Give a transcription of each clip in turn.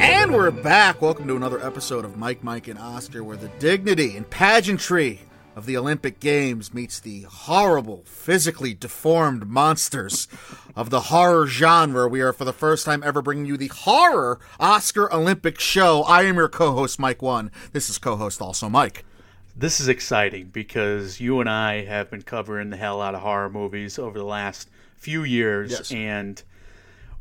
And we're back. Welcome to another episode of Mike, Mike, and Oscar, where the dignity and pageantry of the Olympic Games meets the horrible, physically deformed monsters of the horror genre. We are, for the first time ever, bringing you the horror Oscar Olympic show. I am your co host, Mike One. This is co host also Mike. This is exciting because you and I have been covering the hell out of horror movies over the last few years. Yes. And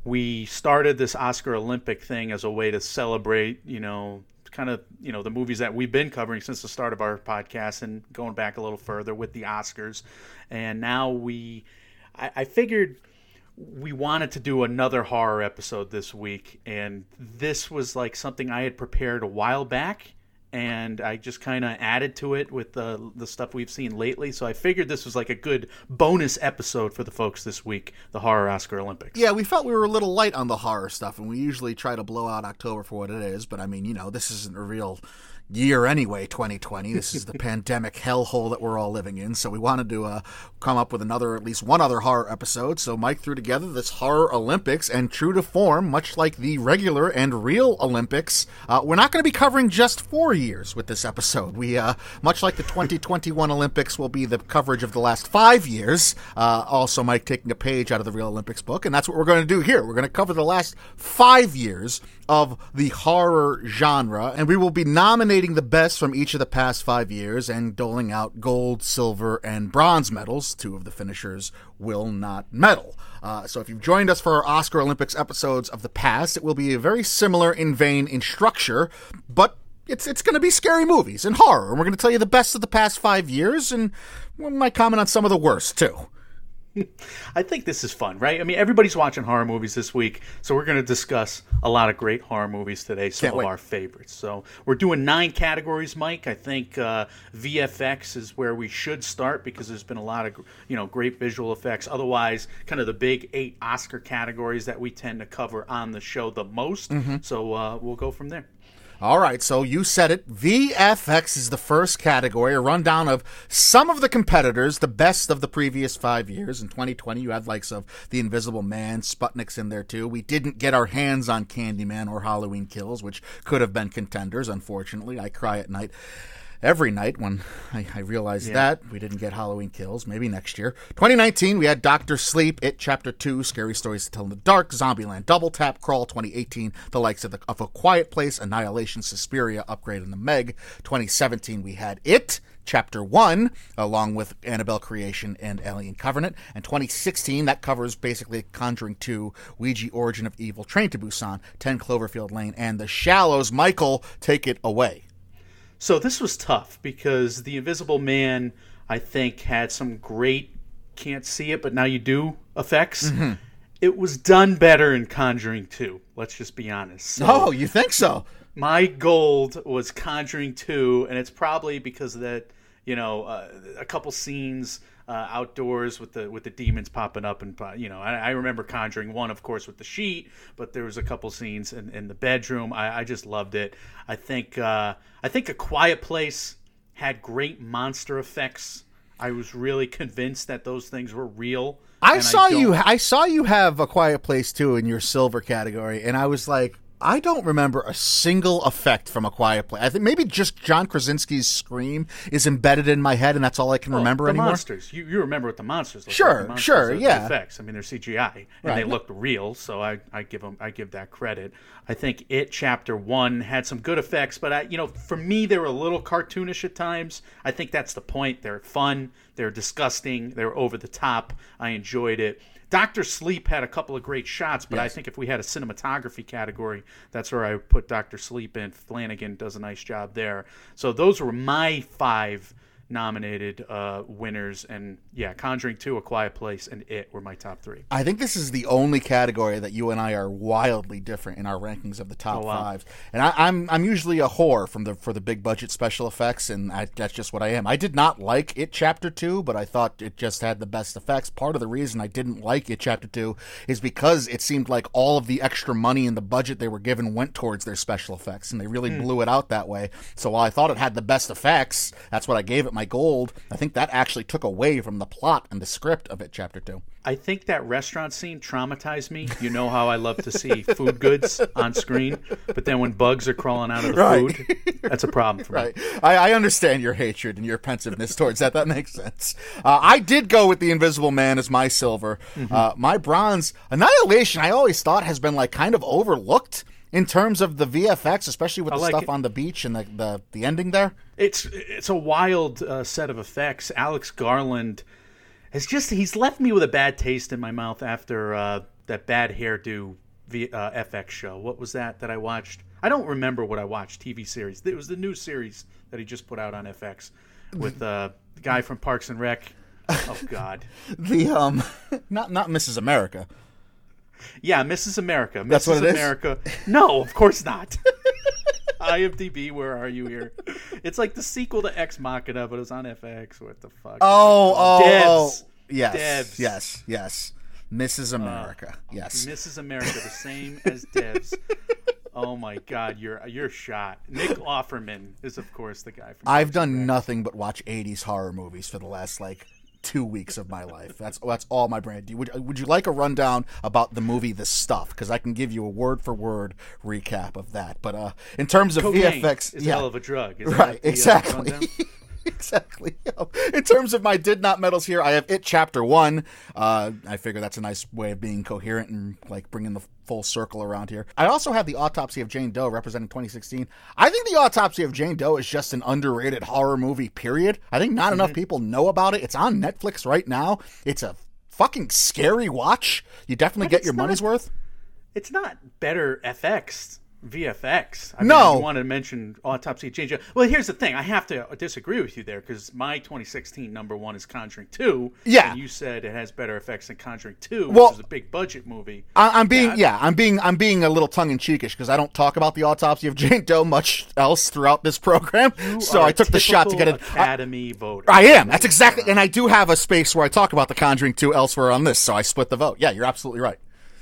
we started this Oscar Olympic thing as a way to celebrate, you know, kind of, you know, the movies that we've been covering since the start of our podcast and going back a little further with the Oscars. And now we, I, I figured we wanted to do another horror episode this week. And this was like something I had prepared a while back and I just kind of added to it with the the stuff we've seen lately. So I figured this was like a good bonus episode for the folks this week, the horror Oscar Olympics. Yeah, we felt we were a little light on the horror stuff, and we usually try to blow out October for what it is. But I mean, you know, this isn't a real year anyway 2020 this is the pandemic hellhole that we're all living in. So we wanted to uh, come up with another at least one other horror episode. So mike threw together this horror olympics and true to form much like the regular and real olympics. Uh, we're not going to be covering just four years with this episode. We uh, much like the 2021 olympics will be the coverage of the last five years uh, also mike taking a page out of the real olympics book. And that's what we're going to do here. We're going to cover the last five years of the horror genre and we will be nominating the best from each of the past five years and doling out gold, silver, and bronze medals. Two of the finishers will not medal. Uh, so if you've joined us for our Oscar Olympics episodes of the past, it will be very similar in vein in structure, but it's it's going to be scary movies and horror. And we're going to tell you the best of the past five years, and we might comment on some of the worst too. I think this is fun, right? I mean, everybody's watching horror movies this week, so we're going to discuss a lot of great horror movies today, some Can't of wait. our favorites. So we're doing nine categories, Mike. I think uh, VFX is where we should start because there's been a lot of you know great visual effects. Otherwise, kind of the big eight Oscar categories that we tend to cover on the show the most. Mm-hmm. So uh, we'll go from there. All right, so you said it. VFX is the first category, a rundown of some of the competitors, the best of the previous five years. In 2020, you had likes of The Invisible Man, Sputnik's in there too. We didn't get our hands on Candyman or Halloween Kills, which could have been contenders, unfortunately. I cry at night every night when I, I realized that we didn't get Halloween Kills. Maybe next year. 2019, we had Doctor Sleep, It Chapter 2, Scary Stories to Tell in the Dark, Zombieland Double Tap, Crawl 2018, the likes of, the, of A Quiet Place, Annihilation, Suspiria, Upgrade, and The Meg. 2017, we had It. Chapter 1, along with Annabelle Creation and Alien Covenant. And 2016, that covers basically Conjuring 2, Ouija Origin of Evil, Train to Busan, 10 Cloverfield Lane, and The Shallows. Michael, take it away. So this was tough because the Invisible Man, I think, had some great can't see it, but now you do effects. Mm-hmm. It was done better in Conjuring 2. Let's just be honest. So Oh, you think so? my gold was Conjuring 2, and it's probably because of that, you know, uh, a couple scenes uh, outdoors with the with the demons popping up, and uh, you know, I, I remember Conjuring One, of course, with the sheet, but there was a couple scenes in, in the bedroom. I, I just loved it. I think uh, I think A Quiet Place had great monster effects. I was really convinced that those things were real. I saw don't- you. I saw you have a Quiet Place too in your silver category, and I was like, I don't remember a single effect from a Quiet Place. I think maybe just John Krasinski's scream is embedded in my head, and that's all I can oh, remember the anymore. monsters. You, you remember what the monsters look Sure, like. The monsters sure, the yeah. Effects. I mean, they're CGI and Right. they looked real, so I, I give them I give that credit. I think it chapter one had some good effects, but I you know for me they were a little cartoonish at times. I think that's the point. They're fun. They're disgusting. They're over the top. I enjoyed it. Doctor Sleep had a couple of great shots, but I think if we had a cinematography category, that's where I would put Doctor Sleep in. Flanagan does a nice job there. So those were my five nominated uh, winners, and yeah, Conjuring Two, A Quiet Place, and It were my top three. I think this is the only category that you and I are wildly different in our rankings of the top Oh, wow. five. And I, I'm I'm usually a whore from the for the big budget special effects, and I, that's just what I am. I did not like it Chapter Two, but I thought it just had the best effects. Part of the reason I didn't like it Chapter Two is because it seemed like all of the extra money in the budget they were given went towards their special effects, and they really blew it out that way. So while I thought it had the best effects, that's what I gave it my gold. I think that actually took away from the plot and the script of it, Chapter Two. I think that restaurant scene traumatized me. You know how I love to see food goods on screen, but then when bugs are crawling out of the Right. food, that's a problem for me. Right. I, I understand your hatred and your pensiveness towards that. That makes sense. Uh, I did go with the Invisible Man as my silver. Mm-hmm. Uh, my bronze, Annihilation, I always thought has been like kind of overlooked in terms of the VFX, especially with the like stuff it. on the beach and the, the, the ending there. It's it's a wild uh, set of effects. Alex Garland has just he's left me with a bad taste in my mouth after uh, that bad hairdo v, uh, FX show. What was that that I watched? I don't remember what I watched. TV series. It was the new series that he just put out on FX with uh, the guy from Parks and Rec. Oh God. The um, not not Mrs. America. Yeah, Mrs. America. Mrs. That's what it is? America. No, of course not. IMDb, where are you here? It's like the sequel to Ex Machina, but it's on FX. What the fuck? Oh, oh, oh. Devs. oh. yes, Devs. yes, yes. Mrs. Uh, America. yes. Mrs. America, the same as Devs. Oh my God, you're you're shot. Nick Offerman is of course the guy from. I've done Rec. nothing but watch '80s horror movies for the last like two weeks of my life. That's that's all my brain. Would Would you like a rundown about the movie The Stuff? Because I can give you a word for word recap of that. But uh, in terms of Cocaine VFX, is yeah, a hell of a drug. Is right, uh, exactly. exactly. In terms of my did not medals here, I have it chapter one. Uh, I figure that's a nice way of being coherent and like bringing the full circle around here. I also have the autopsy of Jane Doe representing 2016. I think the autopsy of Jane Doe is just an underrated horror movie. Period. I think not Mm-hmm. enough people know about it. It's on Netflix right now. It's a fucking scary watch. You definitely But get your money's worth. It's not better FX. VFX. I No. mean, you wanted to mention Autopsy of Jane Doe. Well, here's the thing. I have to disagree with you there because my 2016 number one is Conjuring 2. Yeah. And you said it has better effects than Conjuring 2, Well- which is a big budget movie. I, I'm being Yeah. yeah, I'm being I'm being a little tongue in cheekish because I don't talk about the autopsy of Jane Doe much else throughout this program. so I took the shot to get an it. I, Academy voter. I am. That's exactly, and I do have a space where I talk about the Conjuring 2 elsewhere on this, so I split the vote. Yeah, you're absolutely right.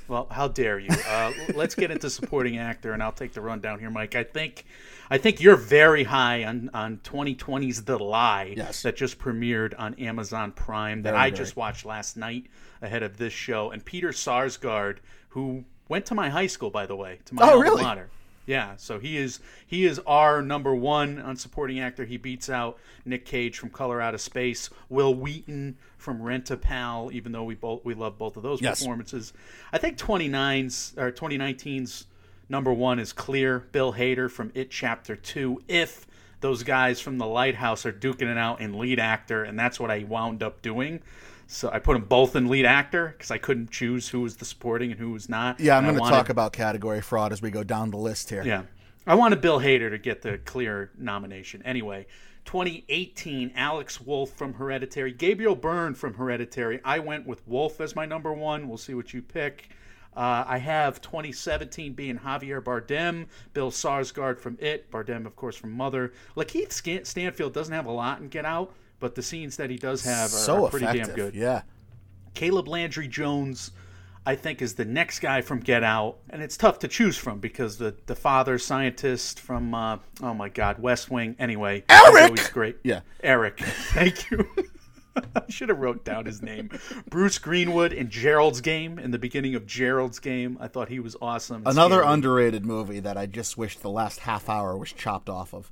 Well, how dare you? Uh, let's get into supporting actor, and I'll take the rundown here, Mike. I think, I think you're very high on on 2020's The Lie Yes. that just premiered on Amazon Prime that Very, I just watched last night ahead of this show, and Peter Sarsgaard, who went to my high school, by the way, to my Oh, alma really? mater. Yeah, so he is he is our number one on supporting actor. He beats out Nick Cage from Color Out of Space, Wil Wheaton from Rent a Pal, even though we both we love both of those Yes. performances. I think 29's or 2019's number one is clear. Bill Hader from It Chapter Two. If those guys from The Lighthouse are duking it out in lead actor, and that's what I wound up doing. So I put them both in lead actor because I couldn't choose who was the supporting and who was not. Yeah, I'm going to wanted- talk about category fraud as we go down the list here. yeah. I wanted Bill Hader to get the clear nomination. Anyway, 2018, Alex Wolff from Hereditary, Gabriel Byrne from Hereditary. I went with Wolff as my number one. We'll see what you pick. Uh, I have 2017 being Javier Bardem, Bill Sarsgaard from It, Bardem, of course, from Mother. Lakeith Stanfield doesn't have a lot in Get Out, but the scenes that he does have are, So are pretty effective. damn good. Yeah. Caleb Landry Jones, I think, is the next guy from Get Out, and it's tough to choose from because the the father scientist from uh, oh my God, West Wing. Anyway, Eric! he's great. Yeah. Eric. Thank you. I should have wrote down his name. Bruce Greenwood in Gerald's Game. In the beginning of Gerald's Game, I thought he was awesome. Another scary. underrated movie that I just wish the last half hour was chopped off of.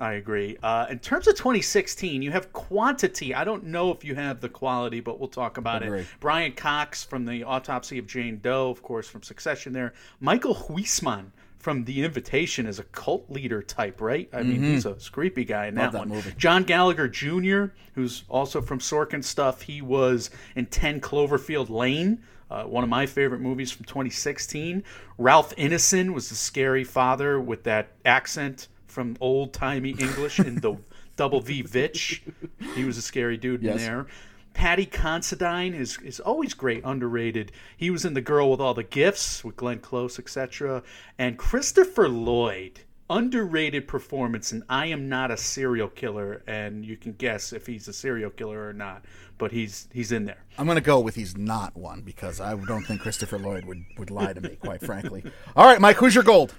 I agree. Uh, in terms of 2016, you have quantity. I don't know if you have the quality, but we'll talk about it. Brian Cox from the Autopsy of Jane Doe, of course, from Succession. There, Michael Huisman from The Invitation is a cult leader type, right? I mean, he's a creepy guy in that, that one. movie. John Gallagher Jr., who's also from Sorkin stuff. He was in 10 Cloverfield Lane. Uh, one of my favorite movies from 2016. Ralph Ineson was the scary father with that accent from old timey English in the Double V Vitch. He was a scary dude Yes. in there. Paddy Considine is is always great, underrated. He was in The Girl with All the Gifts with Glenn Close, etc. And Christopher Lloyd, underrated performance in I Am Not a Serial Killer, and you can guess if he's a serial killer or not, but he's he's in there. I'm going to go with he's not one because I don't think Christopher Lloyd would, would lie to me, quite frankly. All right, Mike, who's your gold?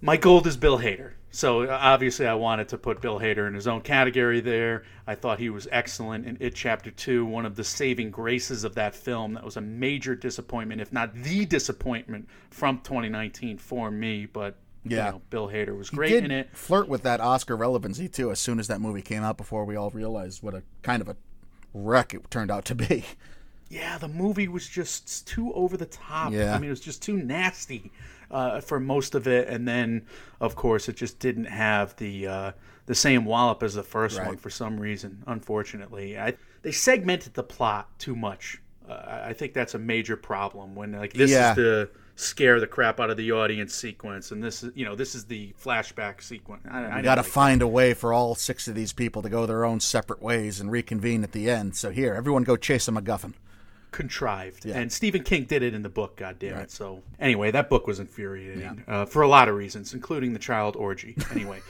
My gold is Bill Hader. So uh, obviously, I wanted to put Bill Hader in his own category there. I thought he was excellent in It Chapter Two, one of the saving graces of that film. That was a major disappointment, if not the disappointment from 2019 for me. But Yeah. you know, Bill Hader was great in it. flirt with that Oscar relevancy too as soon as that movie came out before we all realized what a kind of a wreck it turned out to be. Yeah, the movie was just too over the top. Yeah. I mean, it was just too nasty uh, for most of it, and then, of course, it just didn't have the uh, the same wallop as the first one for some reason. Unfortunately, I, they segmented the plot too much. Uh, I think that's a major problem when like this Yeah. is the scare the crap out of the audience sequence, and this is you know this is the flashback sequence. I, I got to like find a way for all six of these people to go their own separate ways and reconvene at the end. So here, everyone go chase a MacGuffin. Contrived. And Stephen King did it in the book, God damn it. So anyway, that book was infuriating Yeah. uh, for a lot of reasons, including the child orgy. Anyway,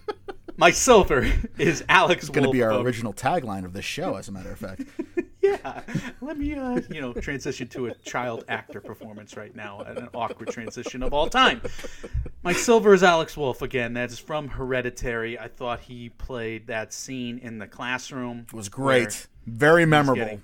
my silver is Alex It's Going to be our of- original tagline of this show, as a matter of fact. Yeah, let me uh, you know transition to a child actor performance right now, an awkward transition of all time. My silver is Alex Wolff again. That is from Hereditary. I thought he played that scene in the classroom. It was great, very memorable. getting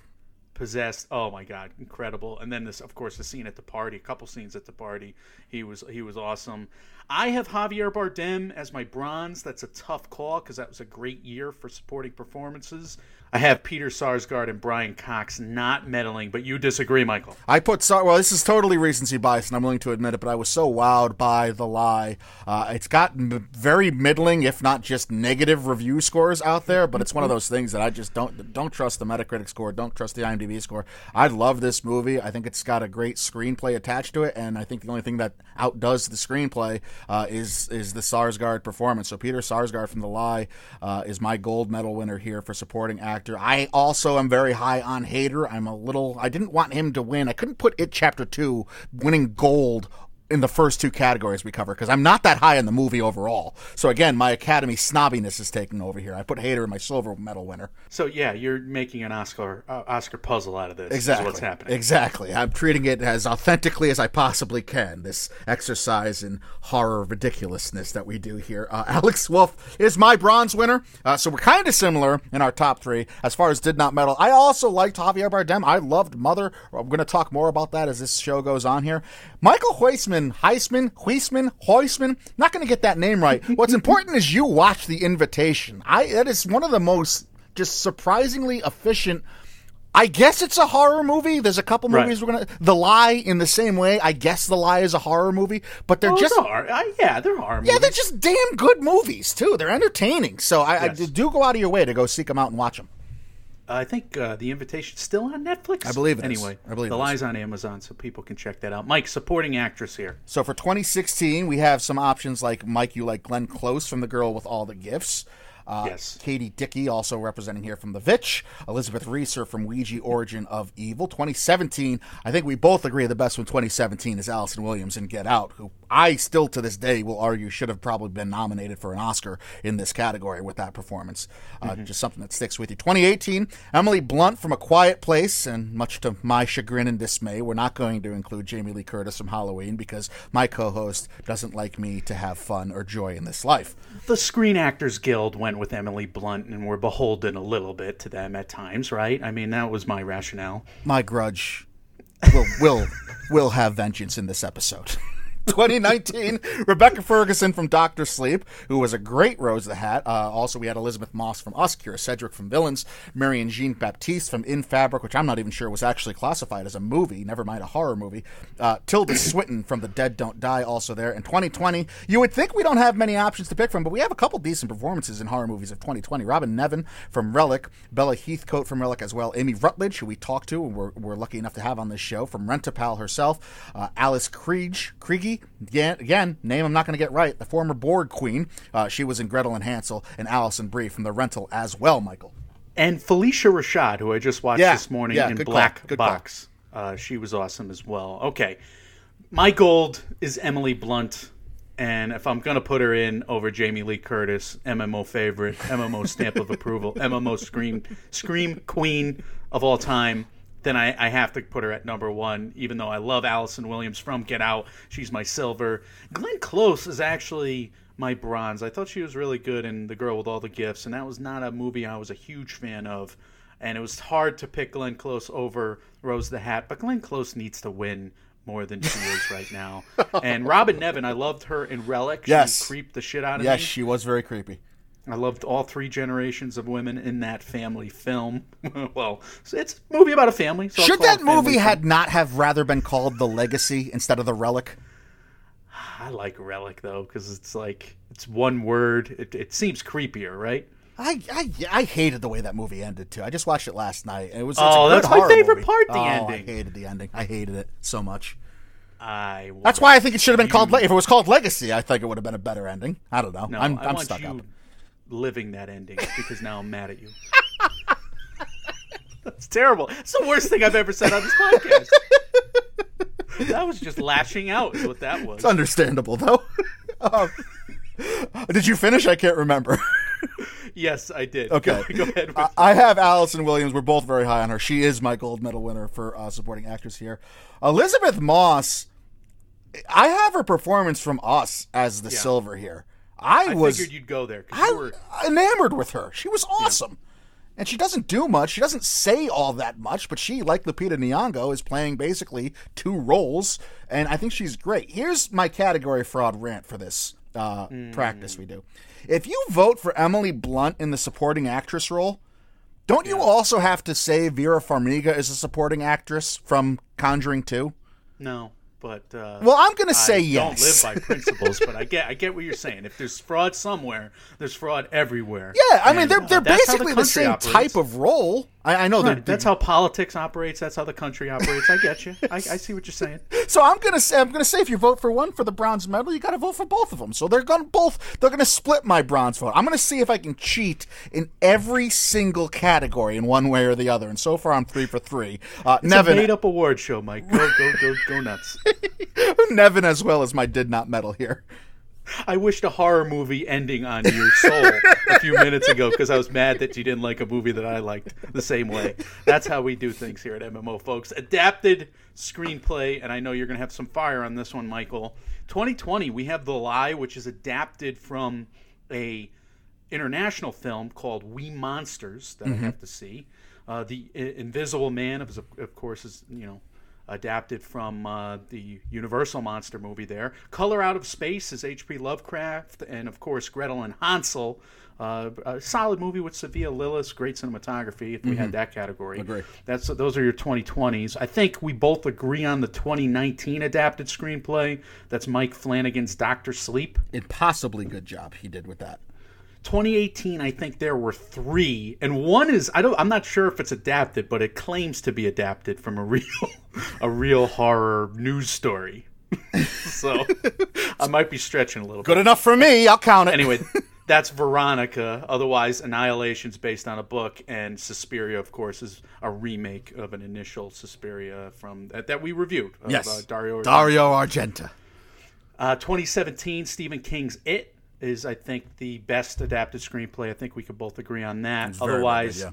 possessed. Oh my god, incredible! And then this, of course, the scene at the party. A couple scenes at the party. He was he was awesome. I have Javier Bardem as my bronze. That's a tough call because that was a great year for supporting performances. I have Peter Sarsgaard and Brian Cox not medaling, but you disagree, Michael. I put Sar- well. This is totally recency bias, and I'm willing to admit it. But I was so wowed by the lie. Uh, it's got very middling, if not just negative, review scores out there. But it's one of those things that I just don't don't trust the Metacritic score, don't trust the IMDb score. I love this movie. I think it's got a great screenplay attached to it, and I think the only thing that outdoes the screenplay uh, is is the Sarsgaard performance. So Peter Sarsgaard from The Lie uh, is my gold medal winner here for supporting actor. I also am very high on Hader. I'm a little. I didn't want him to win. I couldn't put it Chapter Two winning gold in the first two categories we cover because I'm not that high in the movie overall. So again, my Academy snobbiness is taking over here. I put Hader in my silver medal winner. So yeah, you're making an Oscar uh, Oscar puzzle out of this. Exactly. What's happening. Exactly. I'm treating it as authentically as I possibly can. This exercise in horror ridiculousness that we do here. Uh, Alex Wolff is my bronze winner. Uh, so we're kind of similar in our top three as far as did not medal. I also liked Javier Bardem. I loved Mother. I'm going to talk more about that as this show goes on here. Michael Huisman, Heisman, Huisman, Huisman. Not going to get that name right. What's important is you watch the invitation. I that is one of the most just surprisingly efficient. I guess it's a horror movie. There's a couple Right. movies we're gonna. The Lie in the same way. I guess The Lie is a horror movie, but they're Oh, just. Uh, yeah, there are. horror. yeah, they're just damn good movies too. They're entertaining. So I, Yes. I do go out of your way to go seek them out and watch them. I think uh, the invitation's still on Netflix. I believe it anyway, I believe the it is. lies on Amazon, so people can check that out. Mike, supporting actress here. So for 2016, we have some options like Mike, you like Glenn Close from The Girl with All the Gifts. Uh, Yes. Katie Dickie, also representing here from The Vitch. Elizabeth Reaser from Ouija Origin of Evil. 2017, I think we both agree the best one 2017 is Allison Williams in Get Out, who I still to this day will argue should have probably been nominated for an Oscar in this category with that performance. Uh, Just something that sticks with you. 2018, Emily Blunt from A Quiet Place, and much to my chagrin and dismay, we're not going to include Jamie Lee Curtis from Halloween because my co host doesn't like me to have fun or joy in this life. The Screen Actors Guild went with Emily Blunt, and we're beholden a little bit to them at times, right? I mean, that was my rationale. My grudge will will will have vengeance in this episode. 2019, Rebecca Ferguson from Doctor Sleep, who was a great Rose the Hat. Uh, also, we had Elisabeth Moss from Us, Kyra Sedgwick from Villains, Marianne Jean-Baptiste from In Fabric, which I'm not even sure was actually classified as a movie, never mind a horror movie. Uh, Tilda Swinton from The Dead Don't Die, also there. In 2020, you would think we don't have many options to pick from, but we have a couple decent performances in horror movies of 2020. Robyn Nevin from Relic, Bella Heathcote from Relic as well, Amy Rutledge, who we talked to and we're, we're lucky enough to have on this show, from Rentapal herself, uh, Alice Krige, Krige, again, again, name I'm not going to get right, the former Borg queen. Uh, she was in Gretel and Hansel, and Alison Brie from The Rental as well, Michael. And Phylicia Rashad, who I just watched Yeah, this morning yeah, in Black. Box, uh, she was awesome as well. Okay, my gold is Emily Blunt, and if I'm gonna put her in over Jamie Lee Curtis, MMO favorite, MMO stamp of approval, MMO scream scream queen of all time, then I, I have to put her at number one, even though I love Allison Williams from Get Out. She's my silver. Glenn Close is actually my bronze. I thought she was really good in The Girl with All the Gifts, and that was not a movie I was a huge fan of. And it was hard to pick Glenn Close over Rose the Hat, but Glenn Close needs to win more than she is right now. And Robyn Nevin, I loved her in Relic. She Yes. creeped the shit out of Yes, me. Yes, she was very creepy. I loved all three generations of women in that family film. well, it's a movie about a family. So Should that movie film. had not have rather been called The Legacy instead of The Relic? I like Relic though because it's like it's one word. It, it seems creepier, right? I, I I hated the way that movie ended too. I just watched it last night. It was Oh, good that's my favorite movie. part, the oh, ending. I hated the ending. I hated it so much. I. That's why I think it should have been called. If it was called Legacy, I think it would have been a better ending. I don't know. No, I'm I I'm stuck you up. Living that ending because now I'm mad at you. That's terrible. It's the worst thing I've ever said on this podcast. that was just lashing out. Is what that was. It's understandable though. Um, did you finish? I can't remember. Yes, I did. Okay. Go, go ahead. With, I- I have Allison Williams. We're both very high on her. She is my gold medal winner for uh, supporting actress here. Elisabeth Moss. I have her performance from Us as the Yeah. silver here. I, I was figured you'd go there. I you were, enamored with her. She was awesome. And she doesn't do much. She doesn't say all that much, but she, like Lupita Nyong'o, is playing basically two roles, and I think she's great. Here's my category fraud rant for this uh, practice we do. If you vote for Emily Blunt in the supporting actress role, don't you also have to say Vera Farmiga is a supporting actress from Conjuring 2? no, but uh, Well, I'm going to say I yes. don't live by principles, but I get I get what you're saying. If there's fraud somewhere, there's fraud everywhere. yeah, I mean, they're, uh, they're how basically the, country same operates. type of role. I, I know Right, That's how politics operates. That's how the country operates. I get you. I, I see what you're saying. So I'm gonna say I'm gonna say if you vote for one for the bronze medal, you got to vote for both of them. So they're gonna both they're gonna split my bronze vote. I'm gonna see if I can cheat in every single category in one way or the other. And so far I'm three for three. Uh, It's a Nevin, made up award show, Mike. Go go go go nuts. Nevin as well as my did not medal here. I wished a horror movie ending on your soul a few minutes ago because I was mad that you didn't like a movie that I liked the same way. That's how we do things here at MMO, folks. Adapted screenplay, and I know you're going to have some fire on this one, Michael. 2020, we have The Lie, which is adapted from a international film called We Monsters that I have to see. Uh, the I- Invisible Man, of, of course, is you know adapted from uh, the Universal monster movie. There, Color Out of Space is H.P. Lovecraft, and of course Gretel and Hansel. Uh, a solid movie with Sophia Lillis, great cinematography. If we had that category, Agree. that's those are your 2020s. I think we both agree on the 2019 adapted screenplay. That's Mike Flanagan's Doctor Sleep. Impossibly good job he did with that. 2018 i think there were three and one is i don't i'm not sure if it's adapted but it claims to be adapted from a real a real horror news story so i might be stretching a little bit Good enough for me. I'll count it. anyway that's veronica otherwise annihilation's based on a book and suspiria of course is a remake of an initial suspiria from that, that we reviewed of, yes, uh, dario Dario Argento. uh, 2017, Stephen King's It is, I think, the best adapted screenplay. I think we could both agree on that. Otherwise, good, yeah.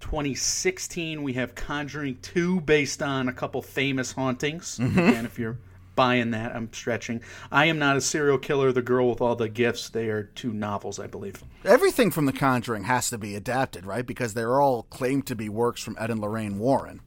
2016, we have Conjuring 2 based on a couple famous hauntings. Mm-hmm. Again, if you're buying that, I'm stretching. I Am Not a Serial Killer, The Girl with All the Gifts. They are two novels, I believe. Everything from The Conjuring has to be adapted, right? Because they're all claimed to be works from Ed and Lorraine Warren.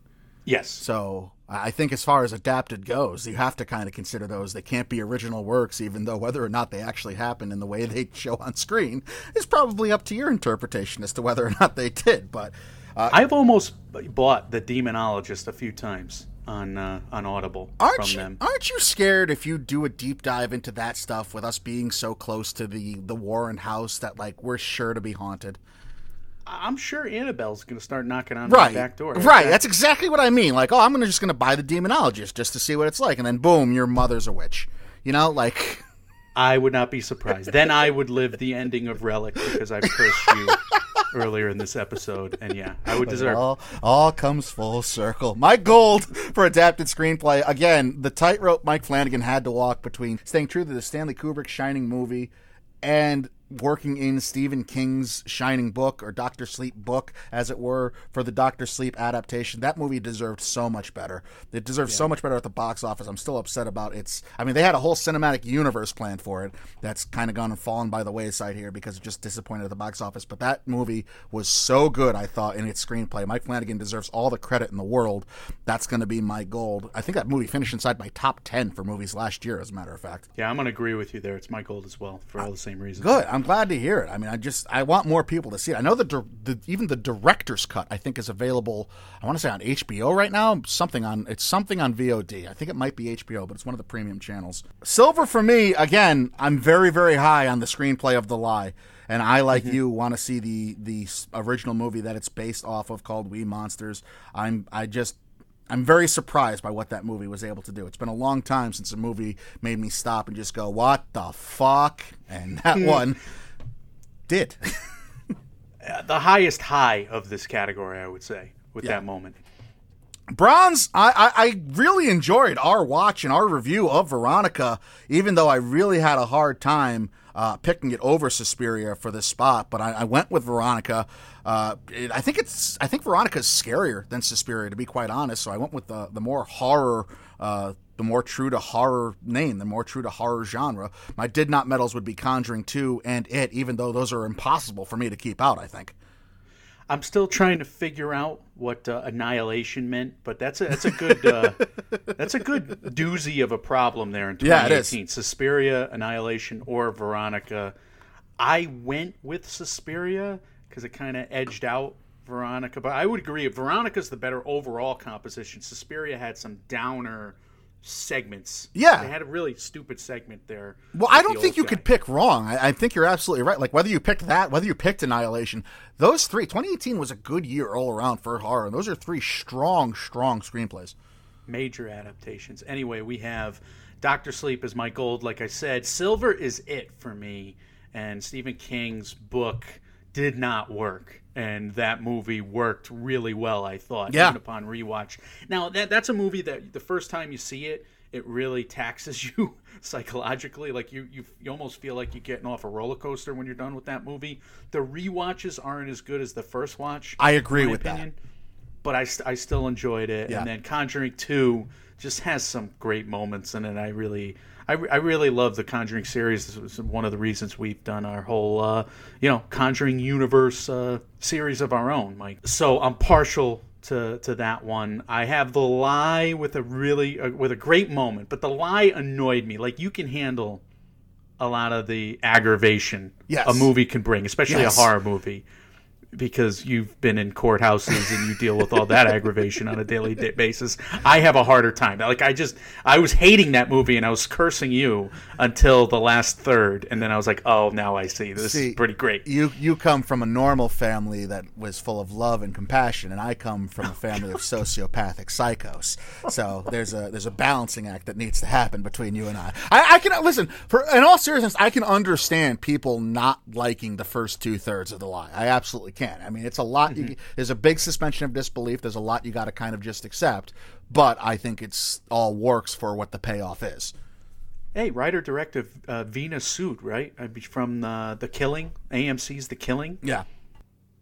Yes. So I think as far as adapted goes, you have to kind of consider those. They can't be original works, even though whether or not they actually happen in the way they show on screen is probably up to your interpretation as to whether or not they did. But uh, I've almost bought The Demonologist a few times on uh, on Audible aren't from you them. aren't you scared if you do a deep dive into that stuff with us being so close to the the Warren house that like we're sure to be haunted? I'm sure Annabelle's going to start knocking on Right, my back door. right. Right. That's exactly what I mean. Like, oh, I'm gonna just gonna buy the demonologist just to see what it's like, and then boom, your mother's a witch. You know, like. I would not be surprised. then I would live the ending of Relic because I've cursed you earlier in this episode, and yeah, I would It deserve. all, all comes full circle. My gold for adapted screenplay. Again, the tightrope Mike Flanagan had to walk between staying true to the Stanley Kubrick Shining movie and working in Stephen King's Shining Book or Doctor Sleep book, as it were, for the Doctor Sleep adaptation. That movie deserved so much better. It deserved yeah. so much better at the box office. I'm still upset about its. I mean, they had a whole cinematic universe planned for it that's kind of gone and fallen by the wayside here because it just disappointed at the box office. But that movie was so good, I thought, in its screenplay. Mike Flanagan deserves all the credit in the world. That's going to be my gold. I think that movie finished inside my top 10 for movies last year, as a matter of fact. Yeah, I'm going to agree with you there. It's my gold as well for all the same reasons. Good. I'm glad to hear it. I mean, I just I want more people to see it. I know the, the even the director's cut I think is available. I want to say on HBO right now. Something on it's something on VOD. I think it might be HBO, but it's one of the premium channels. Silver for me again. I'm very very high on the screenplay of The Lie and I, like mm-hmm. you, want to see the the original movie that it's based off of called We Monsters. I'm I just I'm very surprised by what that movie was able to do. It's been a long time since a movie made me stop and just go, "What the fuck?" And that hmm. one did. the highest high of this category, I would say, with yeah. that moment. Bronze, I, I, I, really enjoyed our watch and our review of Veronica, even though I really had a hard time uh, picking it over Suspiria for this spot. But I, I went with Veronica. Uh, it, I think it's I think Veronica's scarier than Suspiria, to be quite honest. So I went with the the more horror uh, the more true to horror name, the more true to horror genre. My did not medals would be Conjuring 2 and It, even though those are impossible for me to keep out, I think. I'm still trying to figure out what uh, annihilation meant, but that's a that's a good uh, that's a good doozy of a problem there in 2018. Yeah, Suspiria, Annihilation, or Veronica. I went with Suspiria because it kind of edged out Veronica, but I would agree Veronica's the better overall composition. Suspiria had some downer segments. Yeah, they had a really stupid segment there. Well, I don't think you guy. could pick wrong. I, I, think you're absolutely right. Like whether you picked that, whether you picked Annihilation, those three. 2018 was a good year all around for horror, and those are three strong, strong screenplays. Major adaptations. Anyway, we have Doctor Sleep is my gold. Like I said, Silver is it for me, and Stephen King's book did not work and that movie worked really well. I thought, yeah. even upon rewatch. Now that that's a movie that the first time you see it, it really taxes you psychologically. Like you, you, you almost feel like you're getting off a roller coaster when you're done with that movie. The rewatches aren't as good as the first watch. I agree with opinion, that, but I, I still enjoyed it. Yeah. And then Conjuring Two just has some great moments in it. I really I, I really love the Conjuring series. This was one of the reasons we've done our whole, uh, you know, Conjuring universe uh, series of our own, Mike. So I'm partial to to that one. I have the lie with a really uh, with a great moment, but the lie annoyed me. Like you can handle a lot of the aggravation yes. a movie can bring, especially yes. a horror movie because you've been in courthouses and you deal with all that aggravation on a daily basis. I have a harder time. Like I just I was hating that movie and I was cursing you until the last third and then I was like, "Oh, now I see. This see, is pretty great." You you come from a normal family that was full of love and compassion and I come from a family of sociopathic psychos. So there's a there's a balancing act that needs to happen between you and I. I, I can listen, for in all seriousness, I can understand people not liking the first two thirds of the lie. I absolutely can. I mean, it's a lot. Mm-hmm. You, there's a big suspension of disbelief. There's a lot you got to kind of just accept. But I think it's all works for what the payoff is. Hey, writer director uh, Veena Sud, right? From uh, the Killing, AMC's The Killing. Yeah.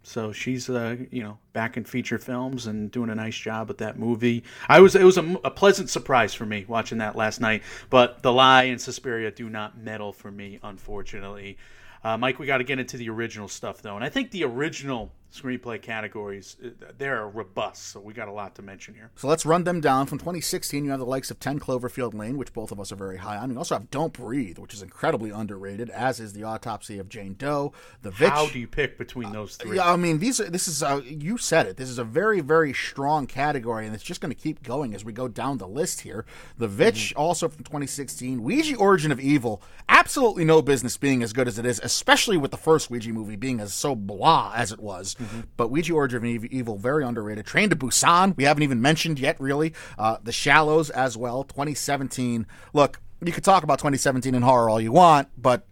So she's, uh, you know, back in feature films and doing a nice job with that movie. I was, it was a, a, pleasant surprise for me watching that last night. But The Lie and Suspiria do not medal for me, unfortunately. Uh, Mike, we got to get into the original stuff though, and I think the original screenplay categories uh, they're robust, so we got a lot to mention here. So let's run them down. From 2016, you have the likes of 10 Cloverfield Lane, which both of us are very high on. You also have Don't Breathe, which is incredibly underrated, as is the Autopsy of Jane Doe. The Vitch. How do you pick between those three? Uh, I mean, these are this is uh, you said it. This is a very very strong category, and it's just going to keep going as we go down the list here. The Vitch, mm-hmm. also from 2016, Ouija Origin of Evil, absolutely no business being as good as it is, especially with the first Ouija movie being as so blah as it was. Mm-hmm. But Ouija Origin of Evil, very underrated. Train to Busan, we haven't even mentioned yet, really. Uh, the Shallows as well, 2017. Look, you could talk about 2017 in horror all you want, but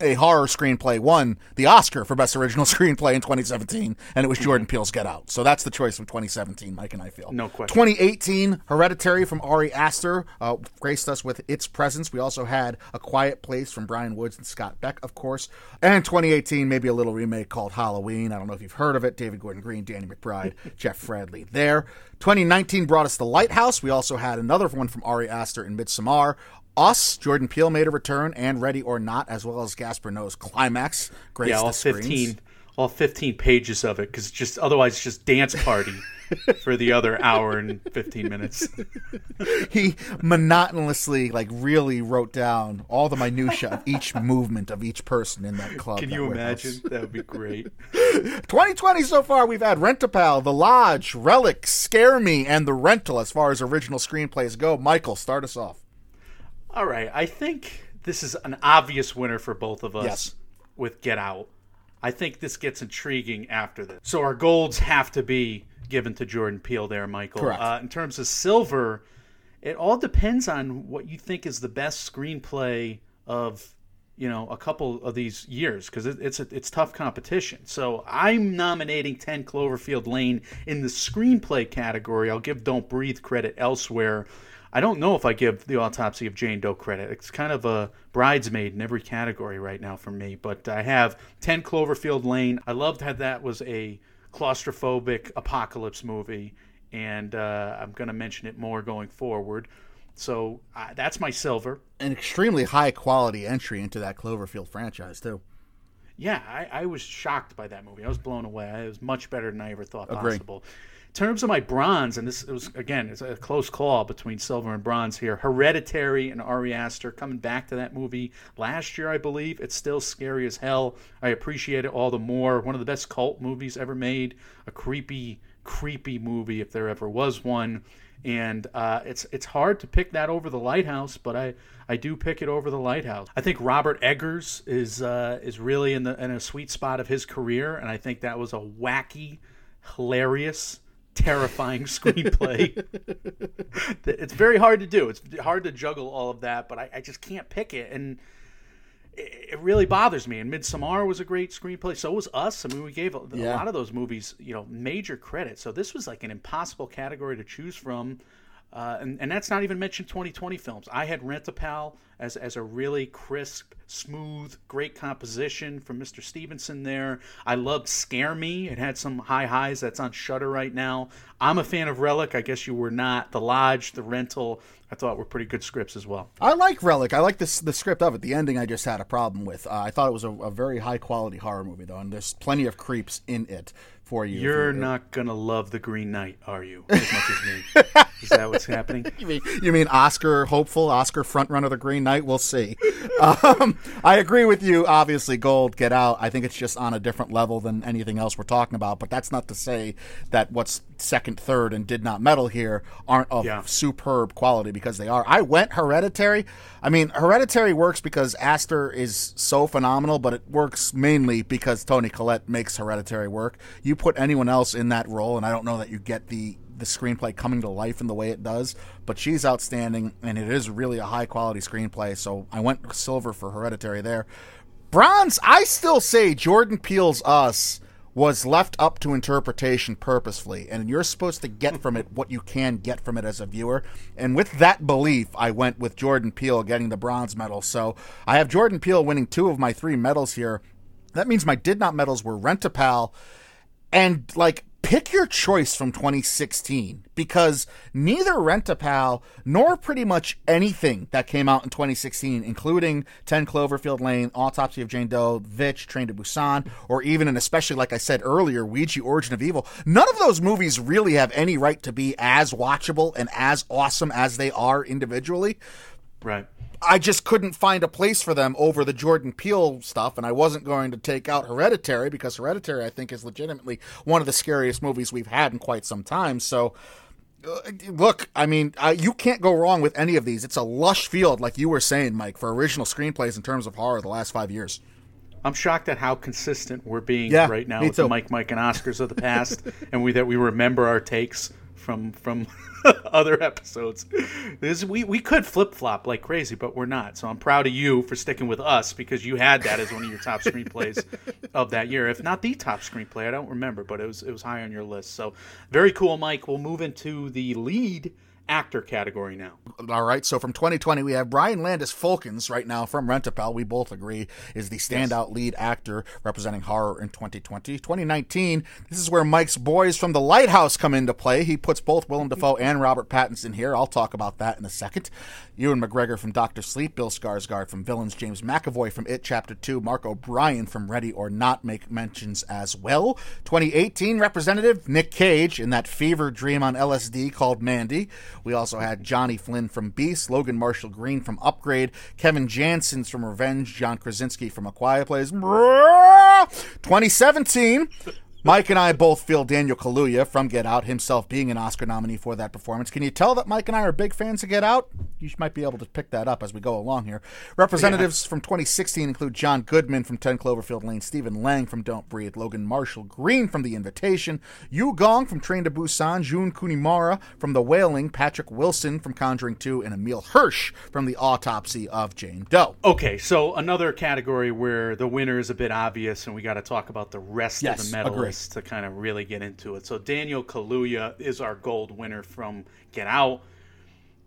a horror screenplay won the Oscar for Best Original Screenplay in 2017, and it was Jordan Peele's Get Out. So that's the choice from 2017, Mike and I feel. No question. 2018, Hereditary from Ari Aster uh, graced us with its presence. We also had A Quiet Place from Bryan Woods and Scott Beck, of course. And 2018, maybe a little remake called Halloween. I don't know if you've heard of it. David Gordon Green, Danny McBride, Jeff Fradley there. 2019 brought us The Lighthouse. We also had another one from Ari Aster in Midsommar. Us, Jordan Peele made a return, and Ready or Not, as well as Gaspar Noé's Climax. Graced yeah, all fifteen, all fifteen pages of it, because just otherwise it's just dance party for the other hour and fifteen minutes. he monotonously like really wrote down all the minutia of each movement of each person in that club. Can that you imagine? That would be great. 2020 so far, we've had Rent-A-Pal, The Lodge, Relic, Scare Me, and The Rental as far as original screenplays go. Michael, start us off. All right, I think this is an obvious winner for both of us Yes. with Get Out. I think this gets intriguing after this. So our golds have to be given to Jordan Peele there, Michael. Correct. Uh, in terms of silver, it all depends on what you think is the best screenplay of you know a couple of these years because it, it's a, it's tough competition. So I'm nominating 10 Cloverfield Lane in the screenplay category. I'll give Don't Breathe credit elsewhere. I don't know if I give the autopsy of Jane Doe credit. It's kind of a bridesmaid in every category right now for me. But I have 10 Cloverfield Lane. I loved how that was a claustrophobic apocalypse movie, and uh, I'm going to mention it more going forward. So uh, that's my silver. An extremely high quality entry into that Cloverfield franchise, too. Yeah, I, I was shocked by that movie. I was blown away. It was much better than I ever thought Agree. possible. Terms of my bronze, and this was again, it's a close call between silver and bronze here. Hereditary and Ari Aster coming back to that movie last year, I believe. It's still scary as hell. I appreciate it all the more. One of the best cult movies ever made. A creepy, creepy movie if there ever was one. And uh, it's it's hard to pick that over the Lighthouse, but I, I do pick it over the Lighthouse. I think Robert Eggers is uh, is really in the in a sweet spot of his career, and I think that was a wacky, hilarious, terrifying screenplay. it's very hard to do. It's hard to juggle all of that, but I, I just can't pick it, and it, it really bothers me. And Midsommar was a great screenplay. So was Us. I mean, we gave a, a lot of those movies, you know, major credit. So this was like an impossible category to choose from. Uh, and, and that's not even mentioned 2020 films. I had Rent-A-Pal as, as a really crisp, smooth, great composition from Mr. Stevenson there. I loved Scare Me. It had some high highs. That's on Shudder right now. I'm a fan of Relic. I guess you were not. The Lodge, The Rental, I thought were pretty good scripts as well. I like Relic. I like this the script of it. The ending I just had a problem with. Uh, I thought it was a, a very high quality horror movie though, and there's plenty of creeps in it for you. You're If not going to love The Green Knight, are you? As much as me. Is that what's happening? You mean, you mean Oscar hopeful, Oscar front runner, of The Green Knight? We'll see. Um, I agree with you. Obviously, Gold, Get Out. I think it's just on a different level than anything else we're talking about. But that's not to say that what's second, third, and did not medal here aren't of Yeah. superb quality because they are. I went Hereditary. I mean, Hereditary works because Aster is so phenomenal, but it works mainly because Toni Collette makes Hereditary work. You put anyone else in that role, and I don't know that you get the the screenplay coming to life in the way it does, but she's outstanding, and it is really a high quality screenplay. So I went silver for Hereditary there. Bronze, I still say Jordan Peele's Us was left up to interpretation purposefully, and you're supposed to get from it what you can get from it as a viewer. And with that belief, I went with Jordan Peele getting the bronze medal. So I have Jordan Peele winning two of my three medals here. That means my did not medals were Rent a Pal and like pick your choice from 2016 because neither Rent-A-Pal nor pretty much anything that came out in 2016, including 10 Cloverfield Lane, Autopsy of Jane Doe, Vitch, Train to Busan, or even and especially like I said earlier, Ouija Origin of Evil, none of those movies really have any right to be as watchable and as awesome as they are individually. Right. I just couldn't find a place for them over the Jordan Peele stuff, and I wasn't going to take out Hereditary because Hereditary, I think, is legitimately one of the scariest movies we've had in quite some time. So, uh, look, I mean, uh, you can't go wrong with any of these. It's a lush field, like you were saying, Mike, for original screenplays in terms of horror the last five years. I'm shocked at how consistent we're being Yeah, right now with the. Mike, Mike, and Oscars of the past, and we that we remember our takes from from other episodes. This we we could flip flop like crazy, but we're not. So I'm proud of you for sticking with us because you had that as one of your top screenplays of that year, if not the top screenplay. I don't remember, but it was it was high on your list. So very cool, Mike. We'll move into the lead actor category now. All right. So from 2020, we have Brian Landis Folkins right now from Rent-A-Pal. We both agree is the standout yes. lead actor representing horror in 2020. 2019, this is where Mike's boys from The Lighthouse come into play. He puts both Willem Dafoe mm-hmm. and Robert Pattinson here. I'll talk about that in a second. Ewan McGregor from Doctor Sleep, Bill Skarsgård from Villains, James McAvoy from It Chapter 2, Mark O'Brien from Ready or Not make mentions as well. 2018 representative Nick Cage in that fever dream on LSD called Mandy. We also had Johnny Flynn from Beast, Logan Marshall Green from Upgrade, Kevin Janssens from Revenge, John Krasinski from A Quiet Place. 2017 Mike and I both feel Daniel Kaluuya from Get Out, himself being an Oscar nominee for that performance. Can you tell that Mike and I are big fans of Get Out? You might be able to pick that up as we go along here. Representatives yeah. from 2016 include John Goodman from 10 Cloverfield Lane, Stephen Lang from Don't Breathe, Logan Marshall Green from The Invitation, Yu Gong from Train to Busan, Jun Kunimura from The Wailing, Patrick Wilson from Conjuring 2, and Emile Hirsch from The Autopsy of Jane Doe. Okay, so another category where the winner is a bit obvious, and we got to talk about the rest yes, of the medalists. To kind of really get into it. So Daniel Kaluuya is our gold winner from Get Out.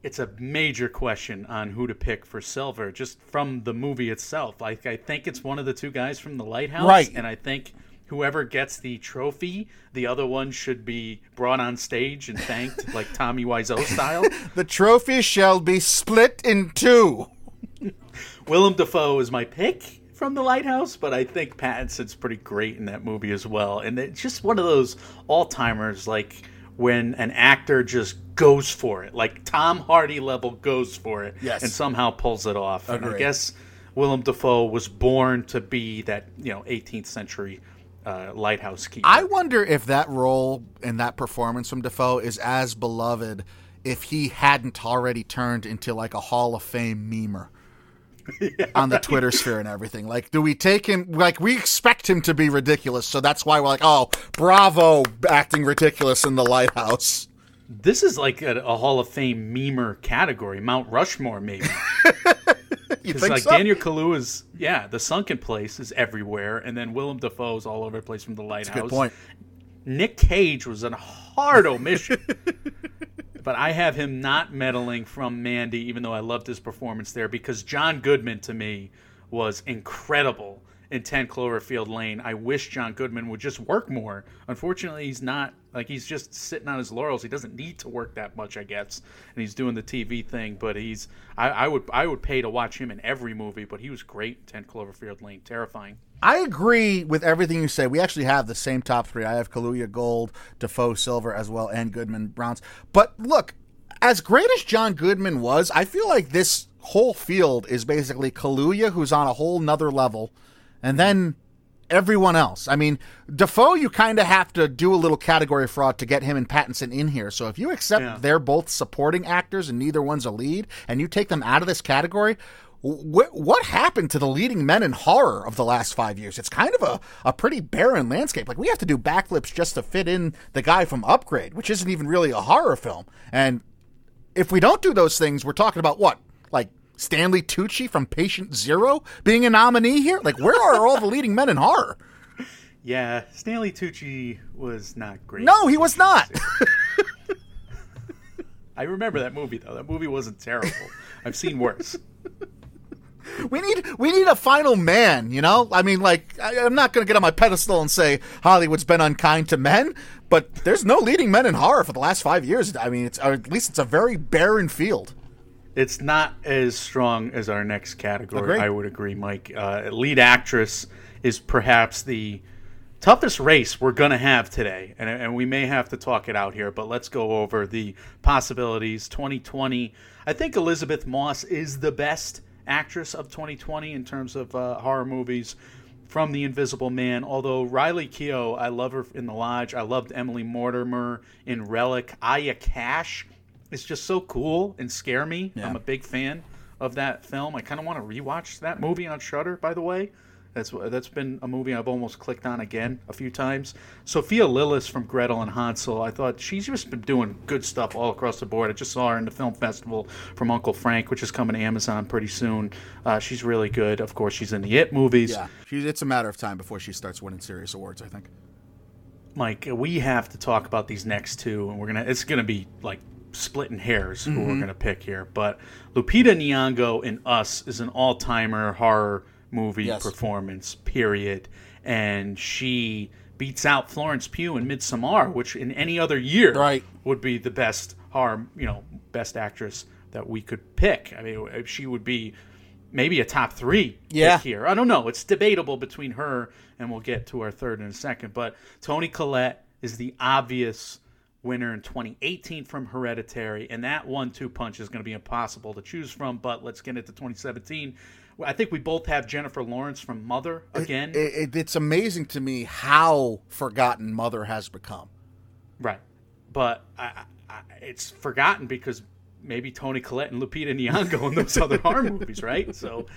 It's a major question on who to pick for silver, just from the movie itself. Like I think it's one of the two guys from The Lighthouse, right? And I think whoever gets the trophy, the other one should be brought on stage and thanked, like Tommy Wiseau style. the trophy shall be split in two. Willem Dafoe is my pick from The Lighthouse, but I think Pattinson's pretty great in that movie as well. And it's just one of those all timers, like when an actor just goes for it, like Tom Hardy level goes for it, yes. and somehow pulls it off. And I guess Willem Dafoe was born to be that you know 18th century uh, lighthouse keeper. I wonder if that role and that performance from Dafoe is as beloved if he hadn't already turned into like a Hall of Fame memer. Yeah, on the Twitter sphere and everything. Like, do we take him? Like, we expect him to be ridiculous, so that's why we're like, oh, bravo, acting ridiculous in the lighthouse. This is like a, a Hall of Fame memer category, Mount Rushmore, maybe. Because like so? Daniel Kaluuya's, yeah, the sunken place is everywhere, and then Willem Dafoe's all over the place from the lighthouse. good point. Nick Cage was a hard omission. but I have him not medaling from Mandy, even though I loved his performance there, because John Goodman to me was incredible in 10 Cloverfield Lane. I wish John Goodman would just work more. Unfortunately, he's not like he's just sitting on his laurels. He doesn't need to work that much, I guess. And he's doing the TV thing, but he's I, I would I would pay to watch him in every movie, but he was great in 10 Cloverfield Lane. Terrifying. I agree with everything you say. We actually have the same top three. I have Kaluuya Gold, Dafoe Silver as well, and Goodman Browns. But look, as great as John Goodman was, I feel like this whole field is basically Kaluuya, who's on a whole nother level, and then everyone else. I mean, Dafoe, you kind of have to do a little category fraud to get him and Pattinson in here. So if you accept yeah. they're both supporting actors and neither one's a lead, and you take them out of this category, wh- what happened to the leading men in horror of the last five years? It's kind of a, a pretty barren landscape. Like we have to do backflips just to fit in the guy from Upgrade, which isn't even really a horror film. And if we don't do those things, we're talking about what? Like Stanley Tucci from Patient Zero being a nominee here? Like, where are all the leading men in horror? Yeah, Stanley Tucci was not great. No, he was not. I remember that movie though. That movie wasn't terrible. I've seen worse. We need we need a final man, you know. I mean, like I, am not going to get on my pedestal and say Hollywood's been unkind to men, but there's no leading men in horror for the last five years. I mean, it's or at least it's a very barren field. It's not as strong as our next category. I would agree, Mike. Uh, lead actress is perhaps the toughest race we're going to have today, and, and we may have to talk it out here. But let's go over the possibilities. 2020. I think Elisabeth Moss is the best actress of 2020 in terms of uh, horror movies from The Invisible Man. Although Riley Keough, I love her in The Lodge. I loved Emily Mortimer in Relic. Aya Cash is just so cool and scare me. Yeah. I'm a big fan of that film. I kind of want to rewatch that movie on Shudder. By the way, That's that's been a movie I've almost clicked on again a few times. Sophia Lillis from Gretel and Hansel. I thought she's just been doing good stuff all across the board. I just saw her in the film festival from Uncle Frank, which is coming to Amazon pretty soon. Uh, she's really good. Of course, she's in the It movies. Yeah, she's, it's a matter of time before she starts winning serious awards. I think. Mike, we have to talk about these next two, and we're gonna. It's gonna be like splitting hairs who Mm-hmm. we're gonna pick here. But Lupita Nyong'o in Us is an all-timer horror movie Yes. performance. Period. And she beats out Florence Pugh in Midsommar, which in any other year Right. would be the best horror, you know, best actress that we could pick. I mean, uh, she would be maybe a top three Yeah. here. I don't know. It's debatable between her and we'll get to our third in a second. But Toni Collette is the obvious winner in 2018 from Hereditary, and that one-two punch is going to be impossible to choose from. But let's get into 2017. I think we both have Jennifer Lawrence from Mother again. It, it, it's amazing to me how forgotten Mother has become. Right. But I, I, it's forgotten because maybe Toni Collette and Lupita Nyong'o in those other horror movies, right? So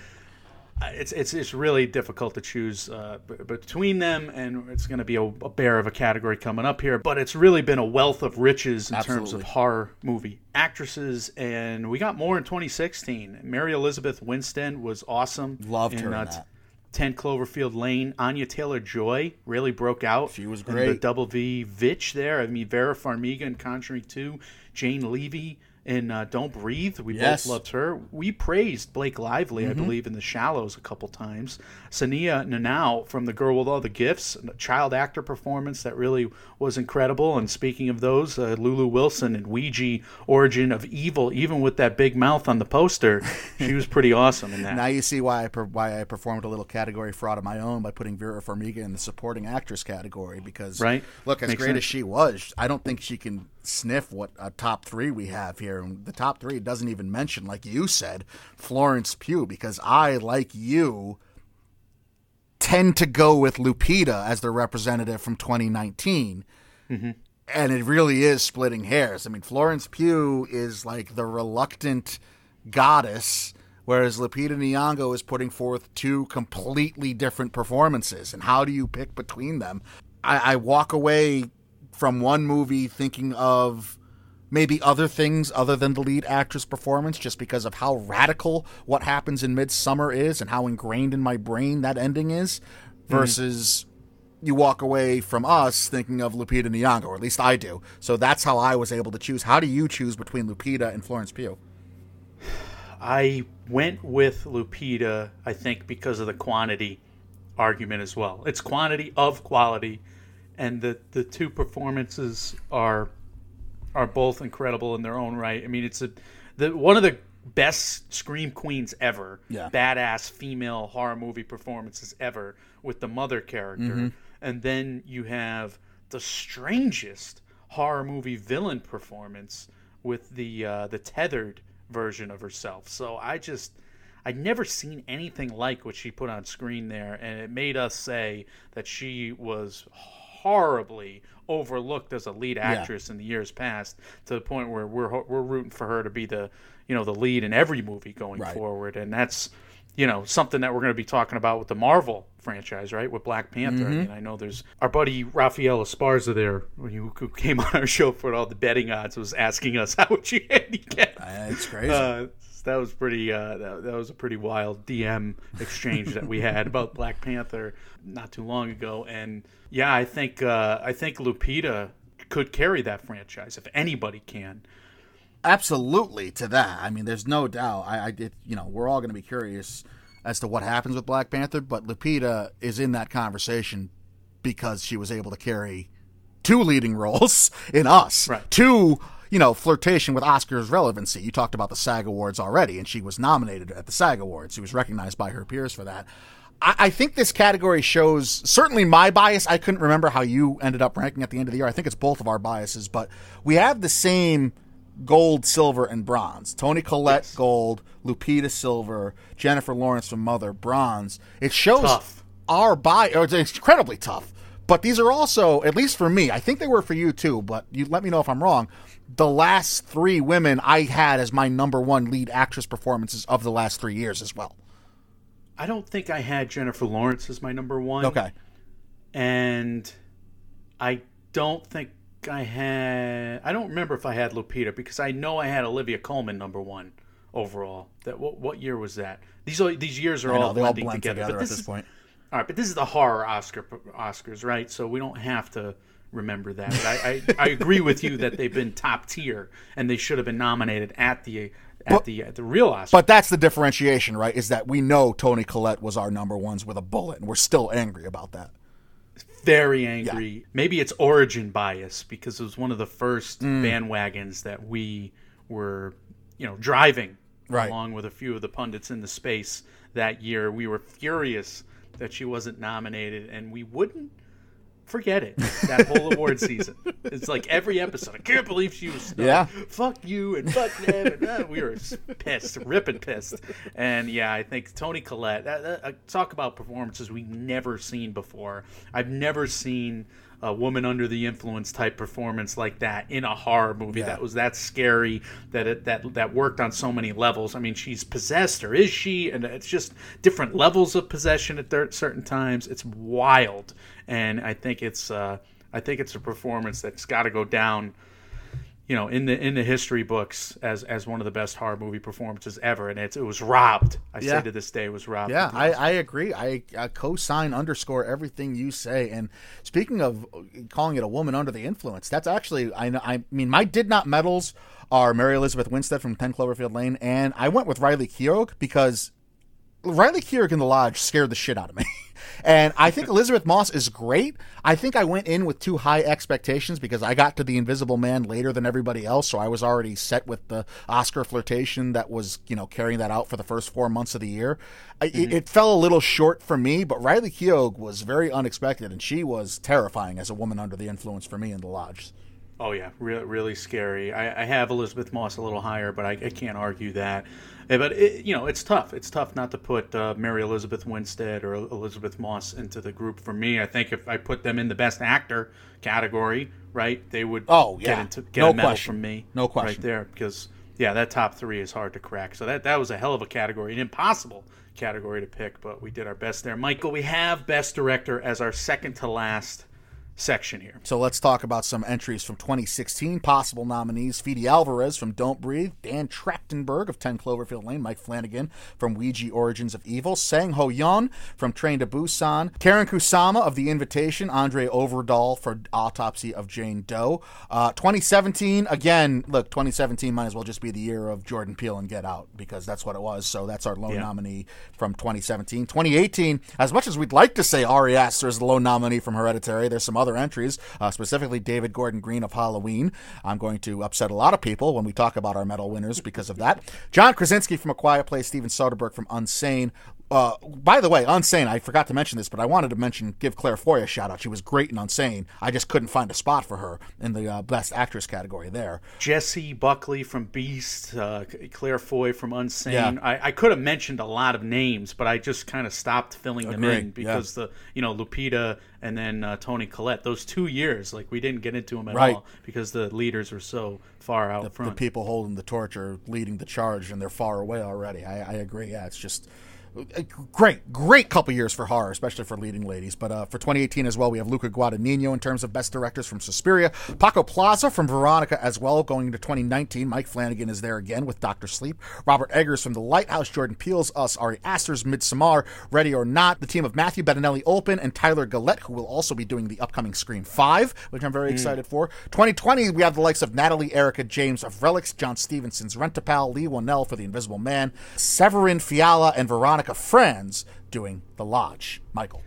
it's it's it's really difficult to choose uh, b- between them, and it's going to be a, a bear of a category coming up here. But it's really been a wealth of riches in terms of horror movie actresses, and we got more in 2016. Mary Elizabeth Winstead was awesome. Loved her in uh, that. 10 Cloverfield Lane. Anya Taylor Joy really broke out. She was in The great. double V Vitch there. I mean, Vera Farmiga in Conjuring 2. Jane Levy in uh, Don't Breathe. We Yes. Mm-hmm. both loved her. We praised Blake Lively, I believe, in The Shallows a couple times. Sennia Nanua from The Girl with All the Gifts, a child actor performance that really was incredible. And speaking of those, uh, Lulu Wilson in Ouija Origin of Evil, even with that big mouth on the poster, she was pretty awesome in that. Now you see why I per- why I performed a little category fraud of my own by putting Vera Farmiga in the supporting actress category because Right. look as Makes great sense. as she was, I don't think she can sniff what a top three we have here. And the top three doesn't even mention, like you said, Florence Pugh because I like you tend to go with Lupita as the representative from 2019 mm-hmm. and it really is splitting hairs. I mean, Florence Pugh is like the reluctant goddess, whereas Lupita Nyong'o is putting forth two completely different performances. And how do you pick between them? I, I walk away from one movie thinking of maybe other things other than the lead actress performance just because of how radical what happens in Midsommar is and how ingrained in my brain that ending is mm-hmm. versus you walk away from us thinking of Lupita Nyong'o, or at least I do. So that's how I was able to choose. How do you choose between Lupita and Florence Pugh? I went with Lupita, I think, because of the quantity argument as well. It's quantity of quality, and the the two performances are are both incredible in their own right. I mean, it's a the one of the best scream queens ever. Yeah. Badass female horror movie performances ever with the mother character. And then you have the strangest horror movie villain performance with the uh, the tethered version of herself. So I just I'd never seen anything like what she put on screen there, and it made us say that she was horribly overlooked as a lead actress in the years past to the point where we're we're rooting for her to be the you know the lead in every movie going Right. forward, and that's you know something that we're going to be talking about with the Marvel franchise, right? With Black Panther. I mean, I know there's our buddy Rafael Esparza there, who came on our show for all the betting odds, was asking us how would you handicap It's crazy. uh, that was pretty. Uh, that, that was a pretty wild DM exchange that we had about Black Panther not too long ago, and yeah, I think uh, I think Lupita could carry that franchise if anybody can. Absolutely to that. I mean, there's no doubt. I, I did. You know, we're all going to be curious as to what happens with Black Panther, but Lupita is in that conversation because she was able to carry two leading roles in Us, Right. two. You know, flirtation with Oscars relevancy. You talked about the SAG Awards already, and she was nominated at the SAG Awards. She was recognized by her peers for that. I, I think this category shows certainly my bias. I couldn't remember how you ended up ranking at the end of the year. I think it's both of our biases, but we have the same gold, silver, and bronze. Toni Collette gold, Lupita silver, Jennifer Lawrence from Mother bronze. It shows Tough. our bias. It's incredibly tough. But these are also, at least for me, I think they were for you too. But you let me know if I'm wrong. The last three women I had as my number one lead actress performances of the last three years as well. I don't think I had Jennifer Lawrence as my number one. Okay. And I don't think I had. I don't remember if I had Lupita because I know I had Olivia Colman number one overall. That what, what year was that? These are, these years are know, all blending blend together. together, at this this is, point. All right, but this is the horror Oscar Oscars, right? So we don't have to remember that. But I, I, I agree with you that they've been top tier and they should have been nominated at the at the at the real Oscars. But that's the differentiation, right? Is that we know Toni Collette was our number ones with a bullet, and we're still angry about that. very angry. Maybe it's origin bias because it was one of the first Mm. bandwagons that we were, you know, driving Right. along with a few of the pundits in the space that year. We were furious that she wasn't nominated, and we wouldn't forget it that whole award season. It's like every episode. I can't believe she was snubbed. Yeah. Fuck you and fuck them. And, uh, we were pissed, ripping pissed. And yeah, I think Toni Collette. That, uh, talk about performances we've never seen before. I've never seen a woman under the influence type performance like that in a horror movie Yeah. that was that scary that it that that worked on so many levels. I mean, she's possessed or is she? And it's just different levels of possession at cer- certain times. It's wild, and I think it's uh, I think it's a performance that's got to go down you know, in the in the history books as as one of the best horror movie performances ever, and it's it was robbed. I Yeah. say to this day, it was robbed. Yeah, I, I agree. I, I co-sign underscore everything you say. And speaking of calling it a woman under the influence, that's actually I I mean my did not medals are Mary Elizabeth Winstead from Ten Cloverfield Lane, and I went with Riley Keough because Riley Keough in the lodge scared the shit out of me. And I think Elisabeth Moss is great. I think I went in with too high expectations because I got to The Invisible Man later than everybody else, so I was already set with the Oscar flirtation that was, you know, carrying that out for the first four months of the year. I, it, mm-hmm. it fell a little short for me, but Riley Keough was very unexpected, and she was terrifying as a woman under the influence for me in the lodge. Oh yeah, really, really scary. I, I have Elisabeth Moss a little higher, but I, I can't argue that. Eh, But it, you know, it's tough. It's tough not to put uh, Mary Elizabeth Winstead or Elisabeth Moss into the group. For me, I think if I put them in the Best Actor category, right, they would Oh, get into get No a medal question. from me. No question. right there because yeah, that top three is hard to crack. So that that was a hell of a category, an impossible category to pick, but we did our best there. Michael, we have Best Director as our second to last section here. So let's talk about some entries from 2016. Possible nominees Fede Alvarez from Don't Breathe, Dan Trachtenberg of 10 Cloverfield Lane, Mike Flanagan from Ouija Origins of Evil, Sang Ho Yun from Train to Busan, Karyn Kusama of The Invitation, André Øvredal for Autopsy of Jane Doe. Uh, 2017, again, look, 2017 might as well just be the year of Jordan Peele and Get Out because that's what it was. So that's our lone Yeah. nominee from 2017. 2018, as much as we'd like to say Ari Aster is the lone nominee from Hereditary, there's some other entries, uh, specifically David Gordon Green of Halloween. I'm going to upset a lot of people when we talk about our medal winners because of that. John Krasinski from A Quiet Place, Steven Soderbergh from Unsane. Uh, by the way, Unsane, I forgot to mention this, but I wanted to mention, give Claire Foy a shout out. She was great in Unsane. I just couldn't find a spot for her in the uh, Best Actress category there. Jessie Buckley from Beast, uh, Claire Foy from Unsane. Yeah. I, I could have mentioned a lot of names, but I just kind of stopped filling them Agree, in yeah. because the you know Lupita and then uh, Toni Collette. Those two years, like we didn't get into them at Right. all because the leaders were so far out the front. people holding the torch are leading the charge and they're far away already. I, I agree. Yeah, it's just great, great couple years for horror, especially for leading ladies. But uh, for 2018 as well, we have Luca Guadagnino in terms of best directors from Suspiria, Paco Plaza from Veronika as well. Going into 2019, Mike Flanagan is there again with Doctor Sleep, Robert Eggers from The Lighthouse, Jordan Peele's Us, Ari Aster's Midsommar, Ready or Not, the team of Matthew Bettinelli-Olpin and Tyler Gillett, who will also be doing the upcoming Scream 5, which I'm very excited for. 2020, we have the likes of Natalie Erica James of Relics, Jon Stevenson's Rent-A-Pal, Leigh Whannell for The Invisible Man, Severin Fiala and Veronica Of friends doing The Lodge. Michael.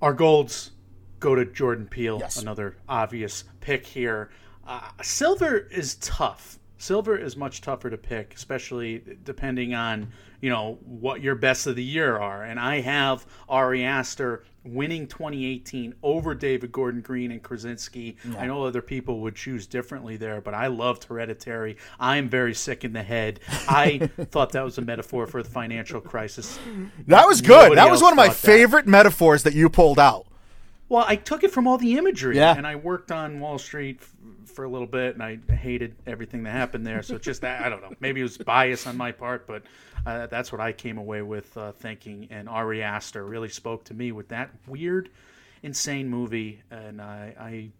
Our golds go to Jordan Peele, Yes. another obvious pick here. Uh, silver is tough. Silver is much tougher to pick, especially depending on you know what your best of the year are. And I have Ari Aster winning 2018 over David Gordon Green and Krasinski. I know other people would choose differently there, but I loved Hereditary. I am very sick in the head. I thought that was a metaphor for the financial crisis. That was good. Nobody that was one of my thought that. favorite metaphors that you pulled out. Well, I took it from all the imagery, Yeah. and I worked on Wall Street f- for a little bit, and I hated everything that happened there. So just that, I don't know. Maybe it was bias on my part, but uh, that's what I came away with uh, thinking. And Ari Aster really spoke to me with that weird, insane movie, and I, I,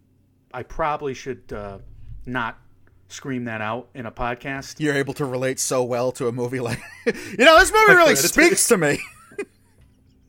I probably should uh, not scream that out in a podcast. You're able to relate so well to a movie like, you know, this movie really speaks to me.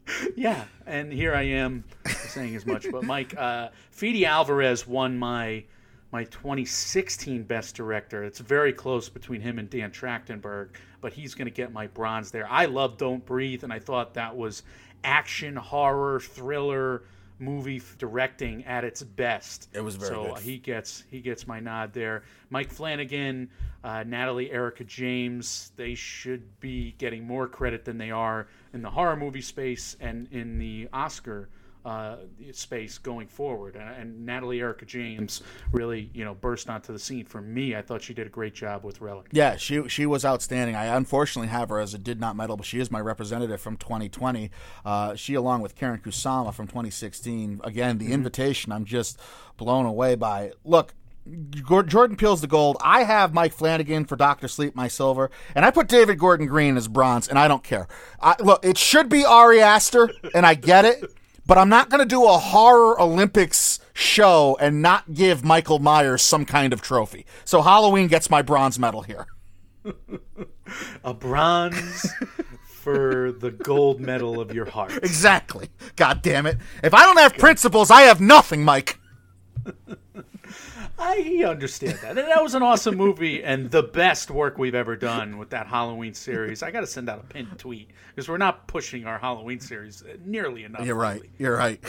Yeah, and here I am saying as much. But Mike, uh, Fede Alvarez won my my 2016 Best Director. It's very close between him and Dan Trachtenberg, but he's going to get my bronze there. I love Don't Breathe, and I thought that was action, horror, thriller movie f- directing at its best. It was very so good. he gets he gets my nod there. Mike Flanagan, uh, Natalie Erica James, they should be getting more credit than they are in the horror movie space and in the Oscar uh, space going forward. And, and Natalie Erica James really you know burst onto the scene for me. I thought she did a great job with Relic. Yeah, she she was outstanding. I unfortunately have her as a did not medal, but she is my representative from 2020. Uh, she, along with Karyn Kusama from 2016. Again, the invitation, I'm just blown away by. Look. Jordan Peele's the gold. I have Mike Flanagan for Doctor Sleep, my silver, and I put David Gordon Green as bronze, and I don't care. I, look, it should be Ari Aster, and I get it, but I'm not going to do a horror Olympics show and not give Michael Myers some kind of trophy. So Halloween gets my bronze medal here. A bronze for the gold medal of your heart. Exactly. God damn it. If I don't have principles, I have nothing, Mike. I understand that. And that was an awesome movie and the best work we've ever done with that Halloween series. I got to send out a pinned tweet because we're not pushing our Halloween series nearly enough. You're right. You're right.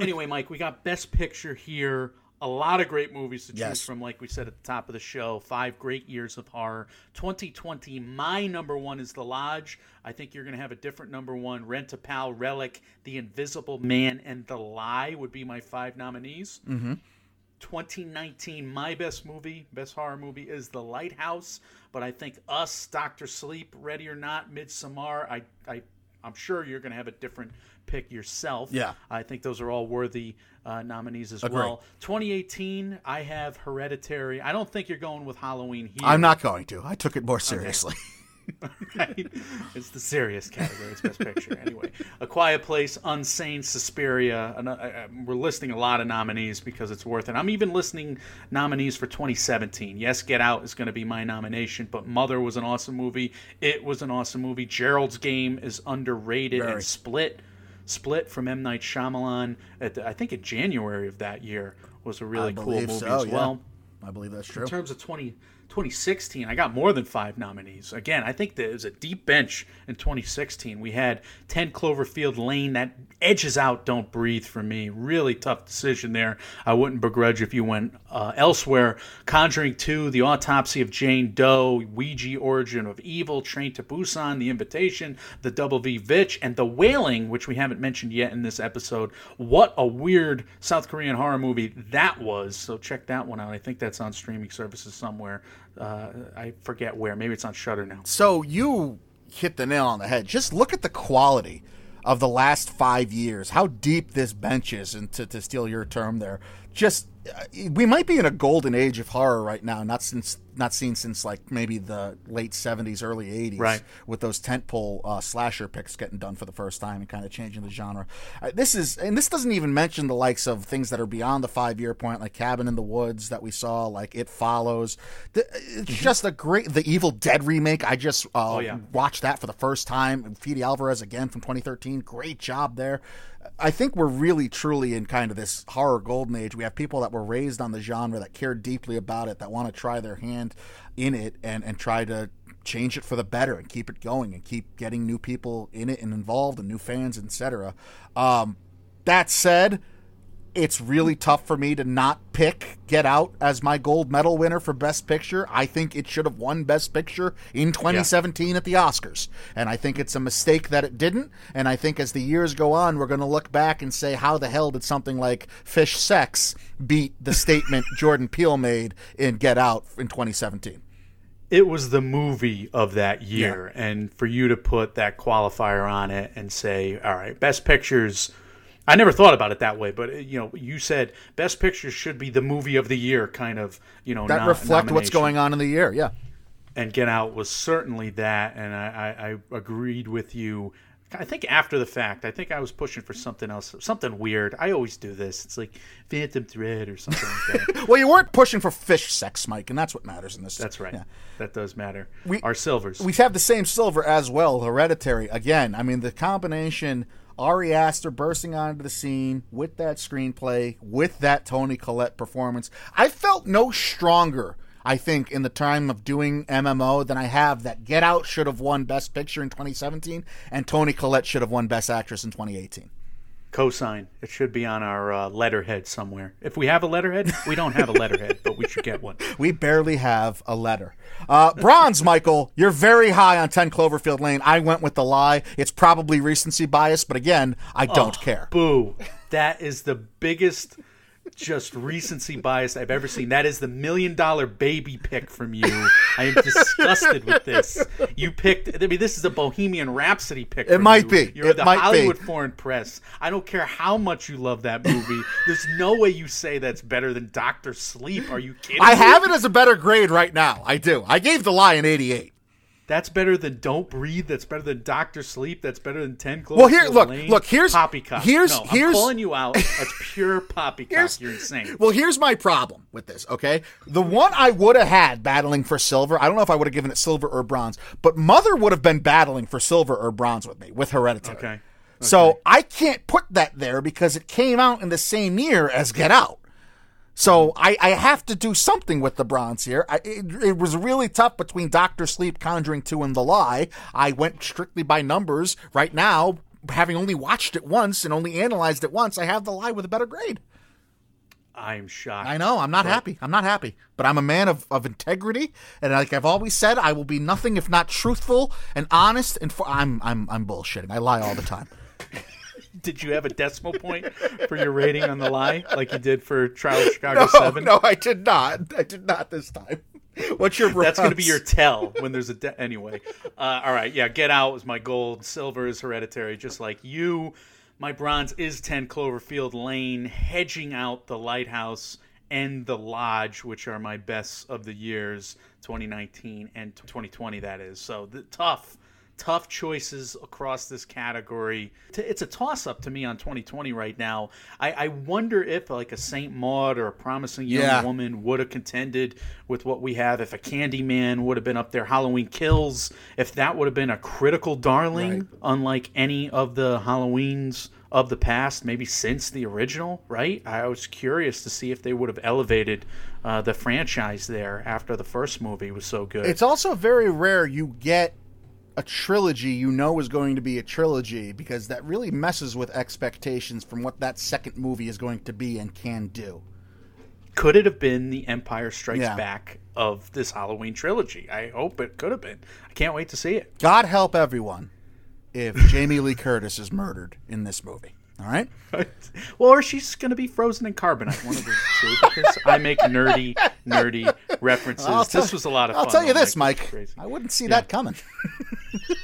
Anyway, Mike, we got Best Picture here. A lot of great movies to choose Yes. from, like we said at the top of the show. Five great years of horror. 2020, my number one is The Lodge. I think you're going to have a different number one. Rent-A-Pal, Relic, The Invisible Man, and The Lie would be my five nominees. Mm-hmm. 2019, my best movie, best horror movie is The Lighthouse. But I think Us, Doctor Sleep, Ready or Not, Midsommar. I, I, I'm sure you're going to have a different pick yourself. Yeah. I think those are all worthy uh, nominees as Agree. well. 2018, I have Hereditary. I don't think you're going with Halloween here. I'm not going to. I took it more seriously. Right? it's the serious category. It's Best Picture. Anyway, A Quiet Place, Unsane, Suspiria. And, uh, uh, we're listing a lot of nominees because it's worth it. I'm even listing nominees for 2017. Yes, Get Out is going to be my nomination, but Mother was an awesome movie. It was an awesome movie. Gerald's Game is underrated. Very. And Split, Split from M. Night Shyamalan, at the, I think in January of that year, was a really I cool movie so, as yeah. well I believe that's true. in terms of 20, 2016, I got more than five nominees. Again, I think there was a deep bench in 2016. We had 10 Cloverfield Lane that edges out Don't Breathe for me. Really tough decision there. I wouldn't begrudge if you went uh, elsewhere. Conjuring 2, The Autopsy of Jane Doe, Ouija Origin of Evil, Train to Busan, The Invitation, The Double V Vitch, and The Wailing, which we haven't mentioned yet in this episode. What a weird South Korean horror movie that was. So check that one out. I think that's on streaming services somewhere. Uh, I forget where. Maybe it's on Shudder now. So you hit the nail on the head. Just look at the quality of the last five years, how deep this bench is, and to, to steal your term there, just we might be in a golden age of horror right now. Not since not seen since like maybe the late '70s, early '80s, Right. with those tentpole uh, slasher picks getting done for the first time and kind of changing the genre. Uh, this is, and this doesn't even mention the likes of things that are beyond the five-year point, like Cabin in the Woods that we saw, like It Follows. The, it's just a great, the Evil Dead remake. I just uh, Oh, yeah. watched that for the first time. Fede Alvarez again from 2013. Great job there. I think we're really truly in kind of this horror golden age. We have people that were raised on the genre that care deeply about it, that want to try their hand in it and and try to change it for the better and keep it going and keep getting new people in it and involved and new fans, etc. Um, that said, it's really tough for me to not pick Get Out as my gold medal winner for Best Picture. I think it should have won Best Picture in 2017 at the Oscars. And I think it's a mistake that it didn't. And I think as the years go on, we're going to look back and say, how the hell did something like Fish Sex beat the statement Jordan Peele made in Get Out in 2017? it was the movie of that year and for you to put that qualifier on it and say all right best pictures I never thought about it that way, but you know, you said best picture should be the movie of the year, kind of. You know, that no- reflect what's going on in the year. Yeah. and Get Out was certainly that, and I, I, I agreed with you. I think after the fact, I think I was pushing for something else, something weird. I always do this. It's like Phantom Thread or something like that. Well, you weren't pushing for fish sex, Mike, and that's what matters in this. That's right. Yeah. That does matter. We- Our silvers. We have the same silver as well, Hereditary. Again, I mean, the combination Ari Aster bursting onto the scene with that screenplay, with that Toni Collette performance. I felt no stronger, I think, in the time of doing MMO than I have that Get Out should have won Best Picture in 2017 and Toni Collette should have won Best Actress in 2018. Cosign. It should be on our uh, letterhead somewhere. If we have a letterhead, we don't have a letterhead, but we should get one. We barely have a letter. Uh, bronze, Michael, you're very high on 10 Cloverfield Lane. I went with the lie. It's probably recency bias, but again, I don't care. Boo. That is the biggest just recency bias I've ever seen. That is the million dollar baby pick from you. I am disgusted with this. You picked I mean this is a Bohemian Rhapsody pick. It might you. be. You're It the might be. Hollywood Foreign Press. I don't care how much you love that movie. There's no way you say that's better than Doctor Sleep. Are you kidding I me? have it as a better grade right now. I do. I gave the lie an 88. That's better than Don't Breathe. That's better than Doctor Sleep. That's better than Ten Cloverfield Well, here- look, Lane. look, here's- poppycock. here's- no, here's- I'm calling you out. That's pure poppycock. You're insane. Well, here's my problem with this, okay? The one I would have had battling for silver, I don't know if I would have given it silver or bronze, but Mother would have been battling for silver or bronze with me, with Hereditary. Okay. So I can't put that there because it came out in the same year as Get Out. So I, I have to do something with the bronze here. I, it, it was really tough between Doctor Sleep, Conjuring 2, and The Lie. I went strictly by numbers. Right now, having only watched it once and only analyzed it once, I have The Lie with a better grade. I'm shocked. I know. I'm not happy. I'm not happy. But I'm a man of, of integrity, and like I've always said, I will be nothing if not truthful and honest. And for, I'm I'm I'm bullshitting. I lie all the time. Did you have a decimal point for your rating on the lie, like you did for Trial of Chicago Seven? no, I did not. I did not this time. What's your? That's going to be your tell when there's a de- anyway. Uh, all right, yeah. Get Out was my gold. Silver is Hereditary, just like you. My bronze is Ten Cloverfield Lane, hedging out the Lighthouse and the Lodge, which are my best of the years, 2019 and 2020. That is so the, tough. Tough choices across this category. It's a toss up to me on 2020 right now. I, I wonder if like a Saint Maud or a Promising Young Yeah. Woman would have contended with what we have if a Candyman would have been up there, Halloween Kills, if that would have been a critical darling, Right. unlike any of the Halloweens of the past, maybe since the original, right? I was curious to see if they would have elevated uh, the franchise there after the first movie was so good. It's also very rare you get a trilogy you know is going to be a trilogy because that really messes with expectations from what that second movie is going to be and can do. could it have been the Empire Strikes Yeah. Back of this Halloween trilogy? I hope it could have been. I can't wait to see it. God help everyone if Jamie Lee Curtis is murdered in this movie. All right? well, or she's going to be frozen in carbonite, one of those two, because I make nerdy, nerdy references. I'll tell- this was a lot of I'll fun. tell you this, Mike. Mike. This is crazy. I wouldn't see that coming.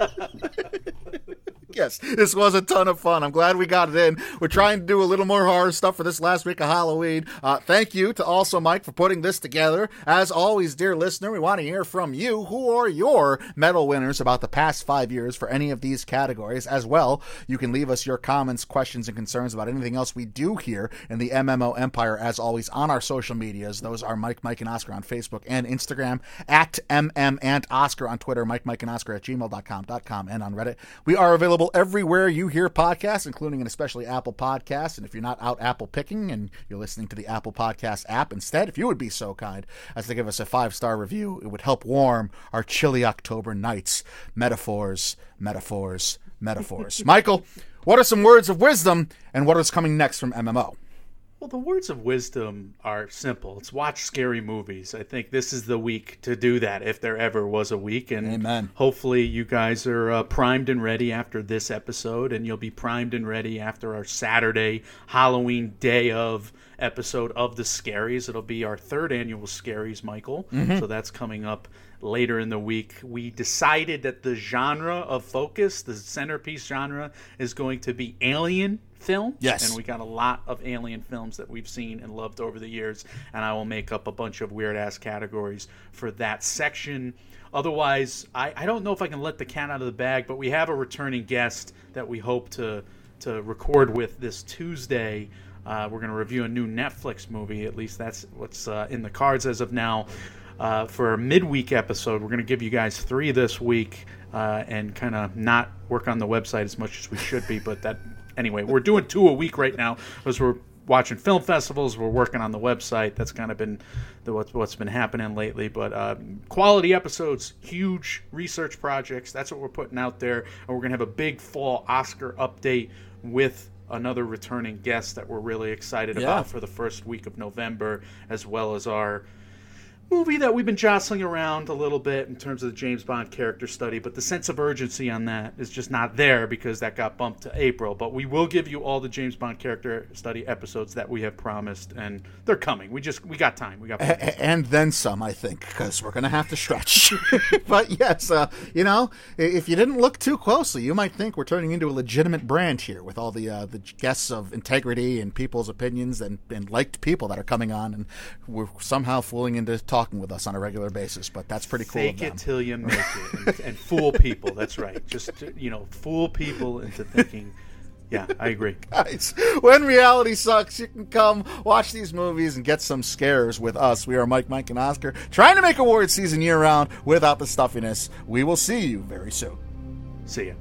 yes, this was a ton of fun. I'm glad we got it in. We're trying to do a little more horror stuff for this last week of Halloween. Uh, thank you to also Mike for putting this together. As always, dear listener, we want to hear from you. Who are your medal winners about the past five years for any of these categories? As well, you can leave us your comments, questions, and concerns about anything else we do here in the MMO Empire. As always, on our social medias, those are Mike, Mike, and Oscar on Facebook and Instagram, at MM and Oscar on Twitter, Mike, Mike, and Oscar at gmail.com, .com, and on Reddit. We are available everywhere you hear podcasts, including and especially Apple Podcasts. And if you're not out Apple picking and you're listening to the Apple Podcast app instead, if you would be so kind as to give us a five star review, it would help warm our chilly October nights. Metaphors, metaphors, metaphors. Michael, what are some words of wisdom and what is coming next from MMO? Well, the words of wisdom are simple. It's watch scary movies. I think this is the week to do that, if there ever was a week. And Amen. hopefully, you guys are uh, primed and ready after this episode, and you'll be primed and ready after our Saturday Halloween day of episode of the Scaries. It'll be our third annual Scaries, Michael. So that's coming up later in the week. We decided that the genre of focus, the centerpiece genre, is going to be alien films. Yes. And we got a lot of alien films that we've seen and loved over the years. And I will make up a bunch of weird ass categories for that section. Otherwise, I, I don't know if I can let the cat out of the bag, but we have a returning guest that we hope to to record with this Tuesday. Uh, we're going to review a new Netflix movie. At least that's what's uh, in the cards as of now. Uh, for a midweek episode, we're going to give you guys three this week uh, and kind of not work on the website as much as we should be. But that anyway, we're doing two a week right now because we're watching film festivals. We're working on the website. That's kind of been the, what's, what's been happening lately. But uh, quality episodes, huge research projects. That's what we're putting out there. And we're going to have a big fall Oscar update with another returning guest that we're really excited Yeah. about for the first week of November, as well as our movie that we've been jostling around a little bit in terms of the James Bond character study, but the sense of urgency on that is just not there because that got bumped to April. But we will give you all the James Bond character study episodes that we have promised, and they're coming. We just we got time. We got. A- and then some, I think, because we're going to have to stretch. but yes, uh, you know, if you didn't look too closely, you might think we're turning into a legitimate brand here with all the uh, the guests of integrity and people's opinions and, and liked people that are coming on, and we're somehow fooling into talking with us on a regular basis. But that's pretty cool. Fake it till you make it, and, and fool people. That's right. Just you know, fool people into thinking. Yeah, I agree. guys. When reality sucks, you can come watch these movies and get some scares with us. We are Mike, Mike, and Oscar, trying to make award season year round without the stuffiness. We will see you very soon. See ya.